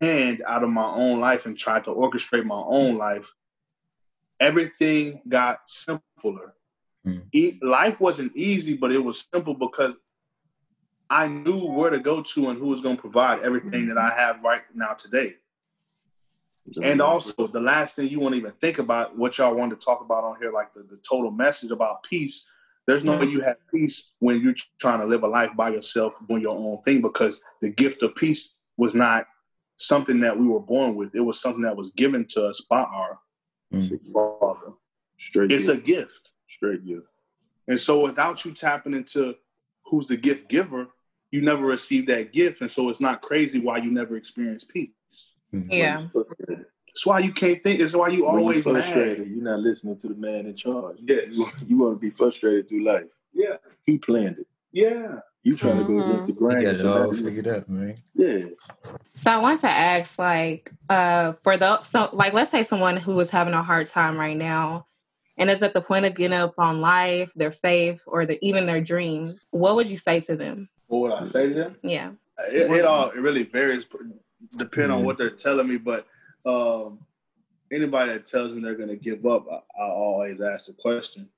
hand out of my own life and tried to orchestrate my own life, everything got simpler. Mm. E- life wasn't easy, but it was simple because I knew where to go to and who was going to provide everything that I have right now today. And also, the last thing you want to even think about, what y'all wanted to talk about on here, like the, the total message about peace. There's no way you have peace when you're trying to live a life by yourself, doing your own thing, because the gift of peace was not something that we were born with. It was something that was given to us by our Mm. Father. Straight It's gift. a gift. straight gift. And so without you tapping into who's the gift giver, you never receive that gift. And so it's not crazy why you never experience peace. Yeah. That's why you can't think. It's why you When you're always frustrated, mad. you're not listening to the man in charge. Yes. You, you want to be frustrated through life. Yeah. He planned it. Yeah. You trying to go Mhm. against the You grain. got it so all now you- figured out, man. Yeah. So I want to ask, like, uh, for those, so like, let's say someone who is having a hard time right now, and is at the point of getting up on life, their faith, or the, even their dreams. What would you say to them? What would I say to them? Yeah. It, it all it really varies, depending on what they're telling me. But um, anybody that tells me they're going to give up, I, I always ask the question: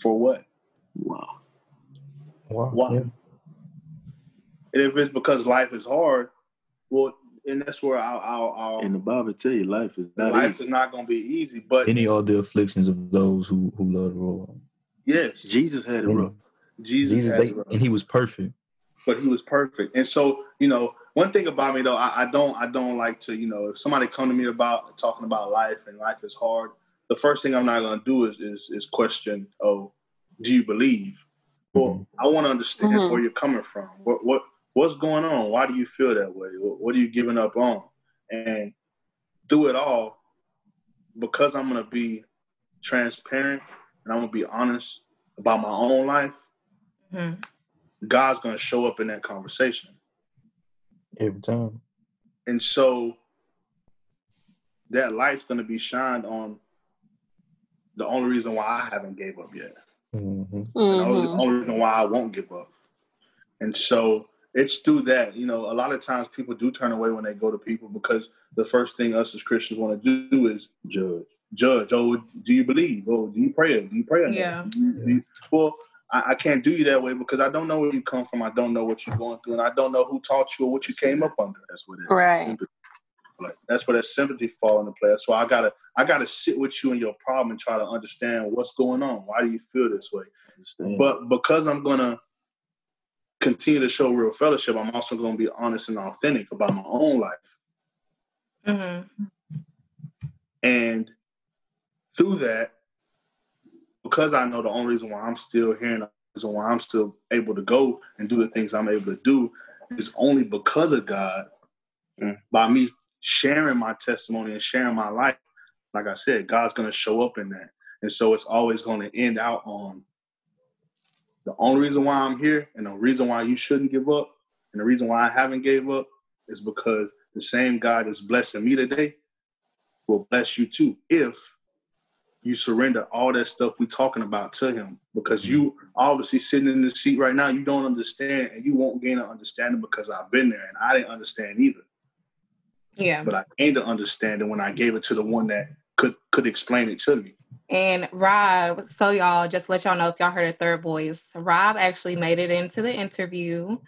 For what? Wow. Wow. Why? Yeah. And if it's because life is hard, well, and that's where I'll, I'll, I'll And the Bible tell you life is not life easy. is not going to be easy. But Any are the afflictions of those who who love the Lord. yes, Jesus had it And rough. Jesus, Jesus, has they, and he was perfect. but he was perfect. And so, you know, one thing about me though, I, I don't, I don't like to, you know, if somebody come to me about talking about life and life is hard, the first thing I'm not going to do is, is, is question, oh, do you believe? Well, I want to understand Mhm. where you're coming from. What, what, what's going on? Why do you feel that way? What, what are you giving up on? And through it all, because I'm going to be transparent and I'm going to be honest about my own life, Mhm. God's going to show up in that conversation. Every time. And so that light's going to be shined on the only reason why I haven't gave up yet. hmm And the only, Mhm. only reason why I won't give up. And so it's through that. You know, a lot of times people do turn away when they go to people because the first thing us as Christians want to do is Judge. judge. Oh, do you believe? Oh, do you pray? Do you pray? Yeah. Do you- do you- well, I, I can't do you that way because I don't know where you come from. I don't know what you're going through, and I don't know who taught you or what you came up under. That's what it's Right. Like, that's where that sympathy fall into place. So I gotta I gotta sit with you and your problem and try to understand what's going on. Why do you feel this way? But because I'm gonna continue to show real fellowship, I'm also going to be honest and authentic about my own life. Mm-hmm. And through that, because I know the only reason why I'm still here and the reason why I'm still able to go and do the things I'm able to do is only because of God. Mm. By me sharing my testimony and sharing my life, like I said, God's going to show up in that. And so it's always going to end out on the only reason why I'm here and the reason why you shouldn't give up and the reason why I haven't gave up is because the same God is blessing me today will bless you too if you surrender all that stuff we talking about to him because you obviously sitting in the seat right now you don't understand and you won't gain an understanding because i've been there and i didn't understand either Yeah. but i gained an understanding when i gave it to the one that could could explain it to me And Rob, so y'all just let y'all know if y'all heard a third voice, Rob actually made it into the interview.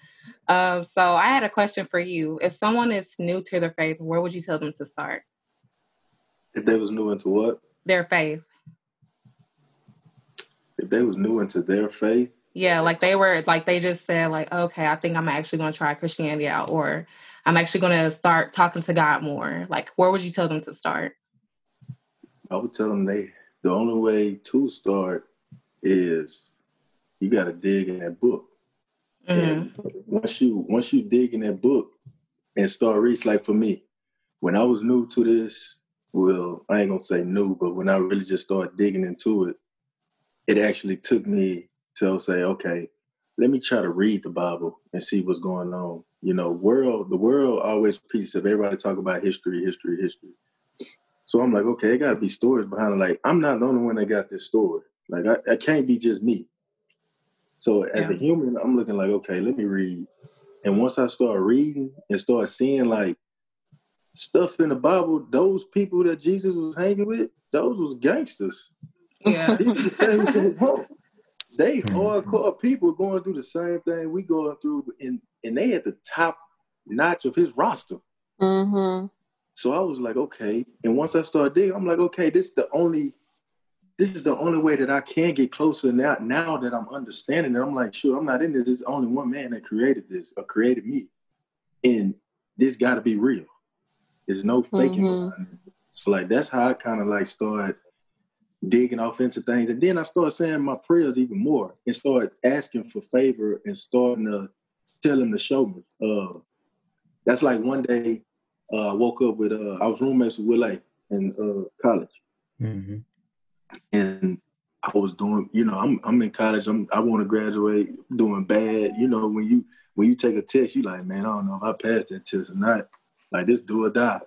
Um, so I had a question for you. If someone is new to their faith, where would you tell them to start? If they was new into what? Their faith. If they was new into their faith, Yeah, like they were like they just said, like, okay, I think I'm actually gonna try Christianity out, or I'm actually gonna start talking to God more. Like, where would you tell them to start? I would tell them they the only way to start is you got to dig in that book. Mhm. And once you once you dig in that book and start reading, like for me, when I was new to this, well, I ain't gonna say new, but when I really just started digging into it, it actually took me to say, okay, let me try to read the Bible and see what's going on. You know, world the world always pieces of everybody talk about history, history, history. So I'm like, okay, it got to be stories behind it. Like, I'm not the only one that got this story. Like, I, it can't be just me. So as a human, I'm looking like, okay, let me read. And once I start reading and start seeing like stuff in the Bible, those people that Jesus was hanging with, those was gangsters. Yeah. [LAUGHS] These the same they hardcore people going through the same thing we going through, and and they at the top notch of his roster. Mm-hmm. So I was like, okay. And once I started digging, I'm like, okay, this is the only, this is the only way that I can get closer now. Now that I'm understanding it, I'm like, sure, I'm not in this. There's only one man that created this or created me, and this got to be real. There's no faking. Mhm. it. So like that's how I kind of like started digging off into things, and then I started saying my prayers even more, and started asking for favor, and starting to tell him to show me. Uh, that's like one day uh, I woke up with uh, I was roommates with Will A in uh, college, Mm-hmm. and I was doing, you know, I'm I'm in college. I'm I want to graduate, doing bad. You know, when you when you take a test, you like, man, I don't know if I passed that test or not. Like this, do or die.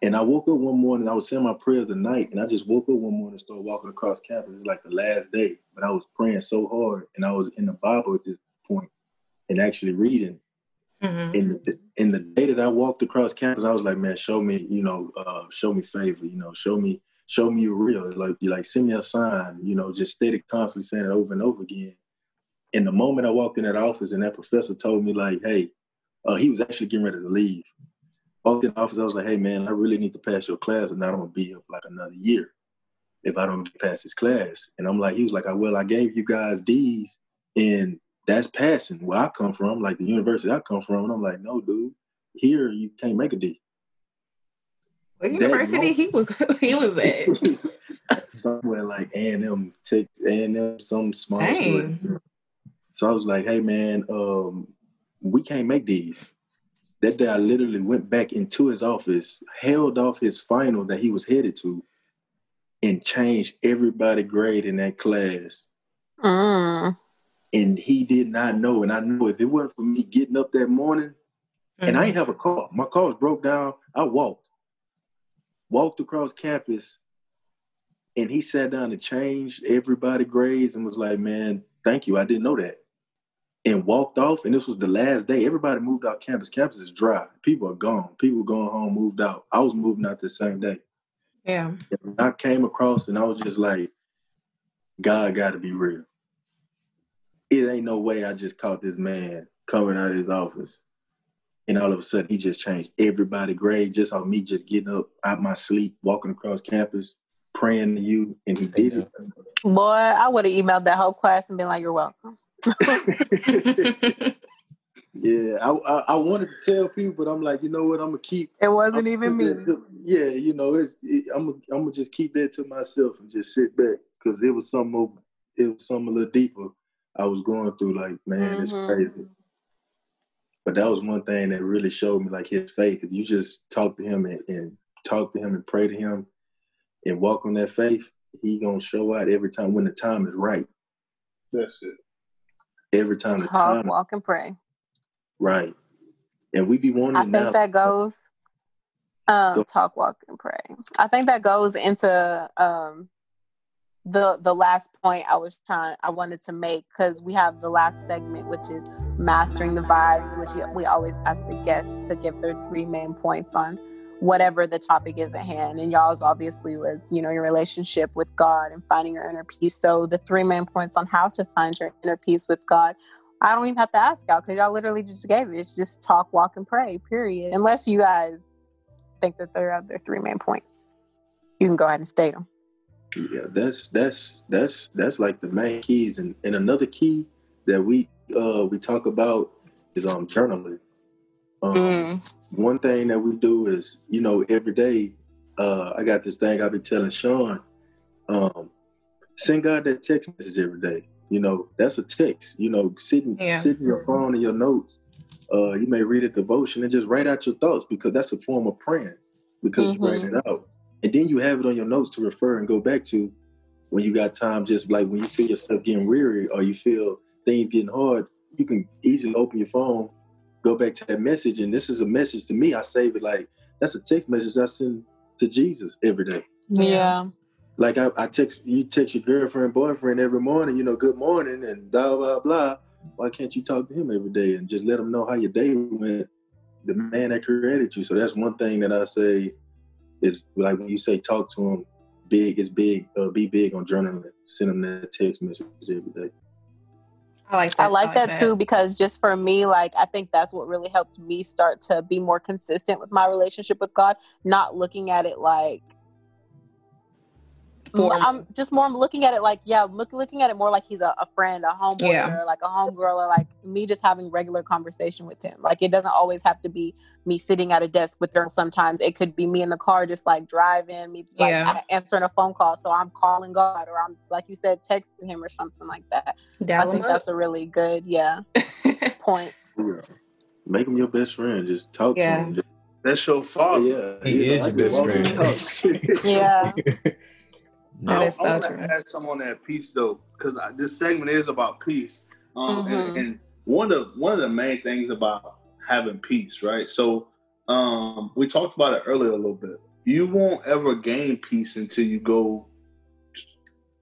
And I woke up one morning. I was saying my prayers at night, and I just woke up one morning and started walking across campus. It was like the last day, but I was praying so hard, and I was in the Bible at this point, and actually reading. Mhm. in the, in the day that I walked across campus, I was like, man, show me, you know, uh, show me favor, you know, show me, show me you're real. Like, you like send me a sign, you know, just steady constantly saying it over and over again. And the moment I walked in that office and that professor told me, like, hey, uh, he was actually getting ready to leave. Walked in the office, I was like, hey man, I really need to pass your class, and I'm gonna be up like another year if I don't pass this class. And I'm like, he was like, well, I gave you guys D's, and that's passing where I come from, like the university I come from. And I'm like, no, dude, here you can't make a D. What university he was [LAUGHS] he was at? [LAUGHS] Somewhere like A and M, Tech, A and M, some small school. So I was like, hey man, um, we can't make these. That day I literally went back into his office, held off his final that he was headed to, and changed everybody grade in that class Mm. and he did not know. And I knew if it wasn't for me getting up that morning, and I didn't have a car, my car was broke down. I walked, walked across campus, and he sat down and changed everybody grades and was like, "Man, thank you. I didn't know that." And walked off, and this was the last day. Everybody moved out campus. Campus is dry. People are gone. People going home, moved out. I was moving out the same day. yeah. And I came across, and I was just like, God got to be real. It ain't no way I just caught this man coming out of his office. And all of a sudden, he just changed everybody grade just on me just getting up out my sleep, walking across campus, praying to you. And he did it. Boy, I would have emailed that whole class and been like, "You're welcome." Yeah, I, I I wanted to tell people, but I'm like, you know what? I'm gonna keep. It wasn't I'm even me. to- yeah, you know, it's it, I'm gonna I'm gonna just keep that to myself and just sit back because it was something more, it was something a little deeper I was going through. Like, man, it's Mhm. crazy. But that was one thing that really showed me like his faith. If you just talk to him and, and talk to him and pray to him and walk on that faith, he gonna show out every time when the time is right. That's it. Every time Talk, time walk, and pray. right. And we be wanting I think now. that goes um Go. talk, walk, and pray. I think that goes into um the the last point I was trying I wanted to make because we have the last segment which is mastering the Vibez, which we always ask the guests to give their three main points on whatever the topic is at hand. And y'all's obviously was, you know, your relationship with God and finding your inner peace. So the three main points on how to find your inner peace with God. I don't even have to ask y'all because y'all literally just gave it. It's just talk, walk, and pray, period. Unless you guys think that there are other three main points. You can go ahead and state them. Yeah, that's that's that's that's like the main keys, and, and another key that we uh we talk about is um journaling. Um, Mm. One thing that we do is, you know, every day, uh, I got this thing I've been telling Shawn, um, send God that text message every day. You know, that's a text. You know, sitting Yeah. sitting your phone and your notes. Uh, you may read a devotion and just write out your thoughts because that's a form of praying because you write it out, and then you have it on your notes to refer and go back to when you got time. Just like when you feel yourself getting weary or you feel things getting hard, you can easily open your phone, go back to that message, and this is a message to me. I save it like that's a text message I send to Jesus every day. Yeah. Like I, I text you text your girlfriend, boyfriend every morning, you know, good morning and blah blah blah. Why can't you talk to him every day and just let him know how your day went? The man that created you. So that's one thing that I say is like when you say talk to him, big is big. Uh, be big on journaling. Send him that text message every day. I like that. I like that too because just for me, like I think that's what really helped me start to be more consistent with my relationship with God. Not looking at it like Formal. I'm just more looking at it like yeah, look, looking at it more like he's a, a friend, a homeboy, Yeah. or like a homegirl, or like me just having regular conversation with him. Like it doesn't always have to be me sitting at a desk with her. Sometimes it could be me in the car, just like driving, me like Yeah. answering a phone call. So I'm calling God, or I'm like you said, texting him or something like that. So I think him that's a really good yeah [LAUGHS] point. Yeah. Make him your best friend. Just talk Yeah. to him. Just, That's your father. yeah, He you know, is I your best friend. [LAUGHS] Yeah. [LAUGHS] That I, is so I want to add some on that piece though, because this segment is about peace. Um, Mhm. and, and one of one of the main things about having peace, right? So um, we talked about it earlier a little bit. You won't ever gain peace until you go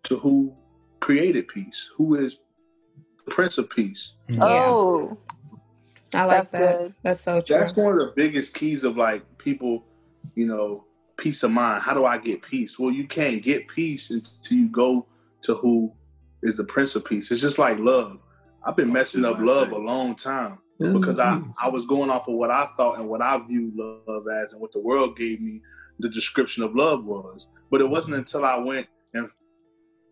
to who created peace, who is the Prince of Peace. Oh, I like that's that. good. That's so true. That's one of the biggest keys of like people, you know, peace of mind. How do I get peace? Well, you can't get peace until you go to who is the Prince of Peace. It's just like love. I've been messing up love a long time because I, I was going off of what I thought and what I viewed love as and what the world gave me the description of love was. But it wasn't until I went and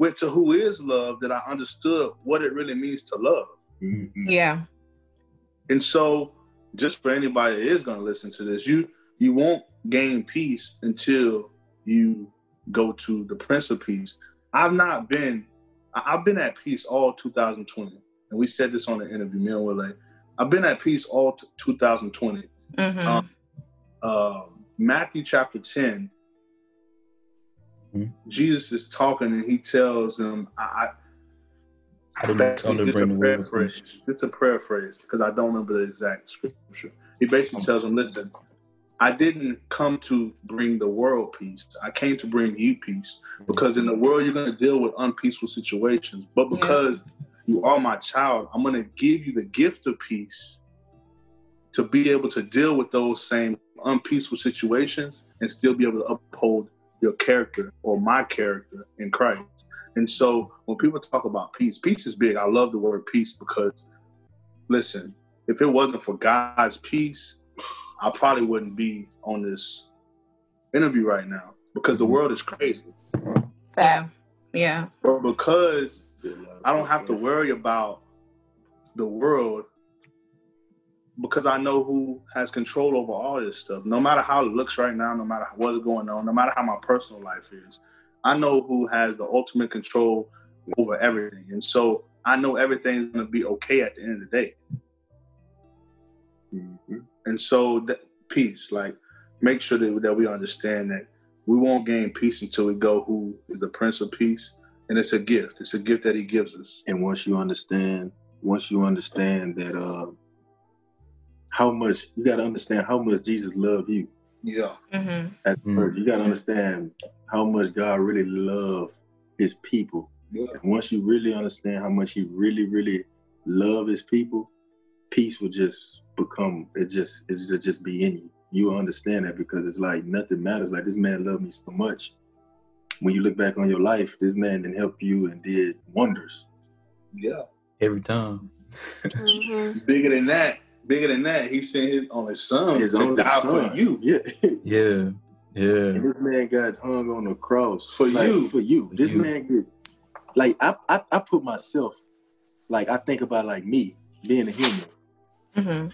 went to who is love that I understood what it really means to love. Mhm. Yeah. And so, just for anybody that is going to listen to this, you you won't gain peace until you go to the Prince of Peace. I've not been, I- I've been at peace all 2020, and we said this on the interview, me and Willie. I've been at peace all t- 2020. hmm Um, uh, Matthew chapter 10, Mhm. Jesus is talking and he tells them, I, I I didn't basically, come to a prayer phrase. It's a prayer phrase because I don't remember the exact scripture. He basically tells them, "Listen, I didn't come to bring the world peace. I came to bring you peace because in the world you're going to deal with unpeaceful situations. But Yeah. because you are my child, I'm going to give you the gift of peace to be able to deal with those same unpeaceful situations and still be able to uphold your character or my character in Christ." And so when people talk about peace, peace is big. I love the word peace because, listen, if it wasn't for God's peace, I probably wouldn't be on this interview right now because the world is crazy. Yeah. Yeah. But because I don't have to worry about the world because I know who has control over all this stuff. No matter how it looks right now, no matter what's going on, no matter how my personal life is, I know who has the ultimate control over everything. And so I know everything's going to be okay at the end of the day. Mm-hmm. And so that peace, like make sure that, that we understand that we won't gain peace until we go who is the Prince of Peace. And it's a gift. It's a gift that he gives us. And once you understand, once you understand that uh how much you gotta understand how much Jesus loved you Yeah. Mm-hmm. at Mm. first. You gotta understand how much God really loved his people. Yeah. And once you really understand how much he really, really love his people, peace will just become it just it'll just be in you. You understand that because it's like nothing matters. Like this man loved me so much. When you look back on your life, this man didn't help you and did wonders. Yeah. Every time. Mhm. [LAUGHS] Bigger than that, bigger than that, he sent his only son His to only die son. for you. Yeah. Yeah. Yeah. And this man got hung on the cross For like, you. For you. For This you. man get like I, I I put myself like I think about like me being a human. Mm-hmm.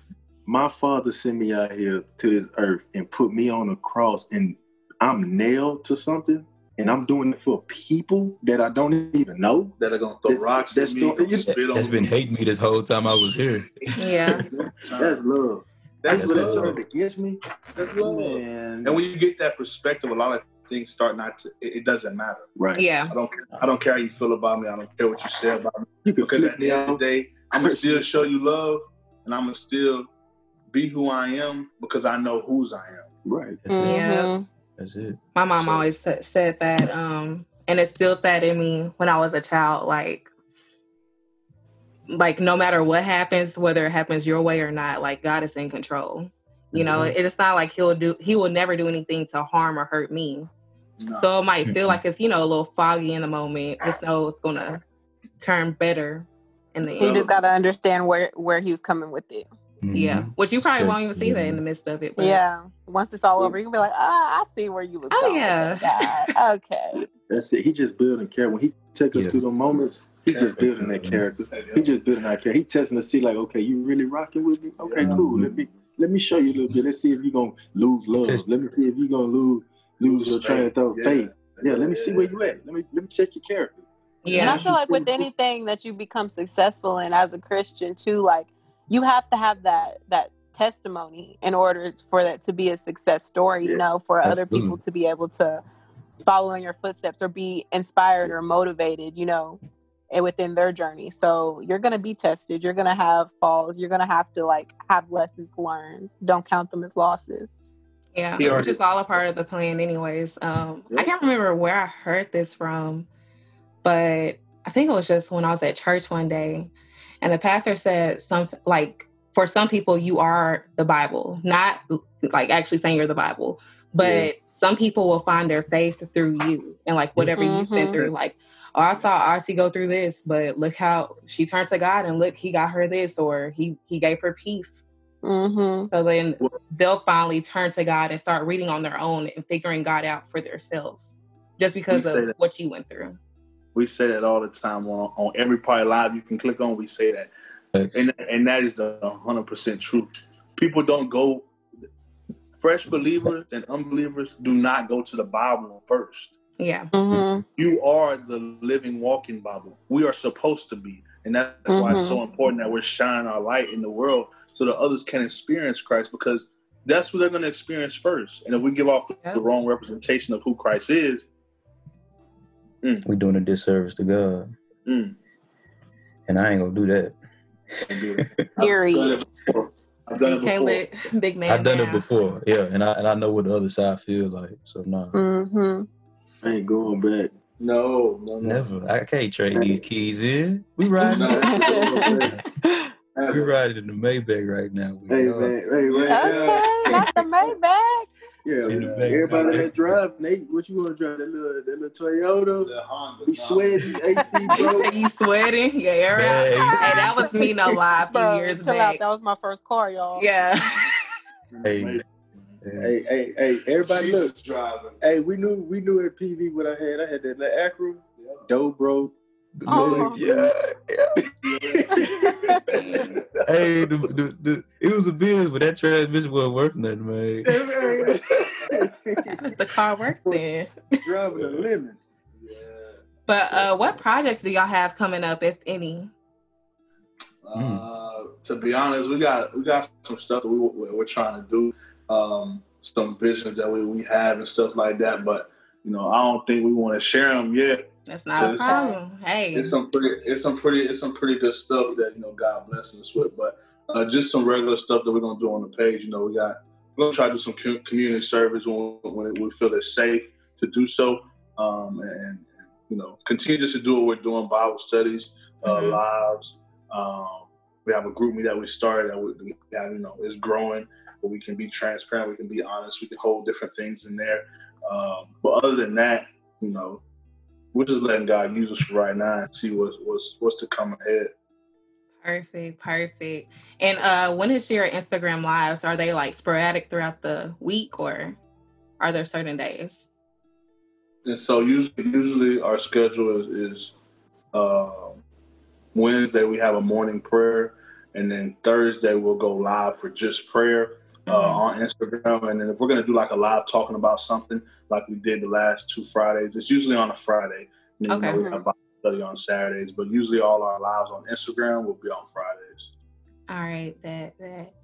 My father sent me out here to this earth and put me on a cross and I'm nailed to something and I'm doing it for people that I don't even know. That are gonna throw That's- rocks that's at me, don't- gonna spit on That's been me. hating me this whole time I was here. Yeah. [LAUGHS] That's love. That's That's what love. they turned against me. That's love. Man. And when you get that perspective, a lot of things start not to. It, it doesn't matter. right. Yeah. I don't. I don't care how you feel about me. I don't care what you say about me. You Because at the end of the day, I'm gonna [LAUGHS] still show you love, and I'm gonna still be who I am because I know whose I am. Right. That's it. Yeah. That's it. My mom always said that, um, and it still said in me when I was a child, like, like no matter what happens, whether it happens your way or not, like God is in control. You know, Mhm. it's not like he'll do, he will never do anything to harm or hurt me. No. So it might feel like it's, you know, a little foggy in the moment. Just know it's gonna turn better in the He end. just got to understand where where he was coming with it. Yeah, Mhm. which you probably won't even see that in the midst of it. but- Yeah. Once it's all over, you can be like, ah, I see where you was Oh, going. yeah. [LAUGHS] Okay. That's it. He just building character. When he take us Yeah. through the moments, he just Character. building that character. He just building that character. He testing to see like, okay, you really rocking with me? Okay, Yeah. cool. Let me let me show you a little bit. Let's see if you're gonna lose love. [LAUGHS] Let me see if you're gonna lose lose your train of thought. Yeah. Faith. Yeah, let me see where you at. Let me let me check your character. Yeah. And I feel like with anything that you become successful in as a Christian too, like you have to have that that testimony in order for that to be a success story, you know, for other people to be able to follow in your footsteps or be inspired or motivated, you know, and within their journey. So you're gonna be tested, you're gonna have falls, you're gonna have to like have lessons learned. Don't count them as losses. Yeah, which is all a part of the plan, anyways. Um, Yeah. I can't remember where I heard this from, but I think it was just when I was at church one day, and the pastor said something like, "For some people, you are the Bible, not like actually saying you're the Bible, but Yeah. some people will find their faith through you and like whatever you've been Mhm. through. Like, oh, I saw Arcee go through this, but look how she turned to God, and look, He got her this, or He He gave her peace." Mm-hmm. So then they'll finally turn to God and start reading on their own and figuring God out for themselves just because of that. what you went through. We say that all the time on, on every part live you can click on. We say that, Facts. and and that is the hundred percent truth. People don't go. Fresh believers and unbelievers do not go to the Bible first. Yeah. Mm-hmm. You are the living, walking Bible. We are supposed to be, and that's why it's so important that we're shining our light in the world so that others can experience Christ because that's what they're going to experience first. And if we give off the, Yep. the wrong representation of who Christ is, We doing a disservice to God, mm, and I ain't gonna do that. don't do it. I've done [LAUGHS] Period. it before. I've done You it can't before. let big man. I've done it before, yeah, and I and I know what the other side feel like. So no, Mm-hmm. I ain't going back. No, no, no. never. I can't trade these keys in. We riding. No. we riding in the Maybach right now. We Hey are. man, hey man. Okay, not the Maybach. Yeah, In the man. back. everybody that drive, Nate, what you want to drive? That little, that little Toyota? The Honda, Be sweating, AP, You bro. say you sweating? Yeah, air out. Yeah, Hey, that was me no lie a few Bro, years chill back. out. That was my first car, y'all. Yeah. Hey. [LAUGHS] Hey, hey, hey, everybody Jesus look. driving. Hey, we knew we knew at PV what I had. I had that little Acura, dobro, Oh. yeah, yeah. [LAUGHS] hey, the, the, the, it was a biz, but that transmission wasn't worth nothing, man. [LAUGHS] the car worked then. [LAUGHS] Driving a lemon. But uh, what projects do y'all have coming up, if any? Uh, to be honest, we got we got some stuff that we we're trying to do, um, some visions that we, we have and stuff like that. But you know, I don't think we want to share them yet. That's not a It's- problem. Hey, It's some pretty, it's some pretty, it's some pretty good stuff that you know God blesses us with. But uh, just some regular stuff that we're gonna do on the page. You know, we got we're gonna try to do some community service when when we feel it's safe to do so, um, and, you know, continue just to do what we're doing, Bible studies, uh, Mhm. lives. Um, we have a group that we started that we, we have, you know, is growing, but we can be transparent, we can be honest, we can hold different things in there. Um, but other than that, you know, we're just letting God use us right now and see what's what's what's to come ahead. perfect, perfect. And uh, when is your Instagram lives? Are they like sporadic throughout the week, or are there certain days? And so usually, usually our schedule is, is um Wednesday we have a morning prayer, and then Thursday we'll go live for just prayer uh, on Instagram. And then if we're gonna do like a live talking about something like we did the last two Fridays, it's usually on a Friday. And, you Okay. know, we have Bible study on Saturdays, but usually all our lives on Instagram will be on Fridays. All right, that that.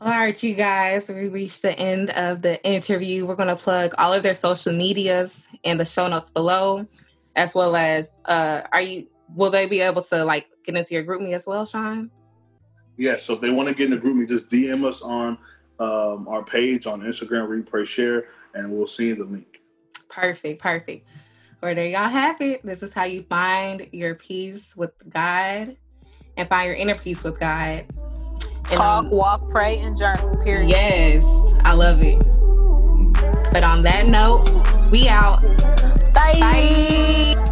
All right, you guys, we reached the end of the interview. We're going to plug all of their social medias in the show notes below, as well as uh, are you? Will they be able to like get into your GroupMe as well, Shawn? Yeah, so if they want to get in the group, me just DM us on um, our page on Instagram, Read, Pray, Share, and we'll see the link. Perfect, perfect. Well, there y'all have it. This is how you find your peace with God and find your inner peace with God. And, Talk, um, walk, pray, and journal. Period. Yes, I love it. But on that note, we out. Bye. Bye.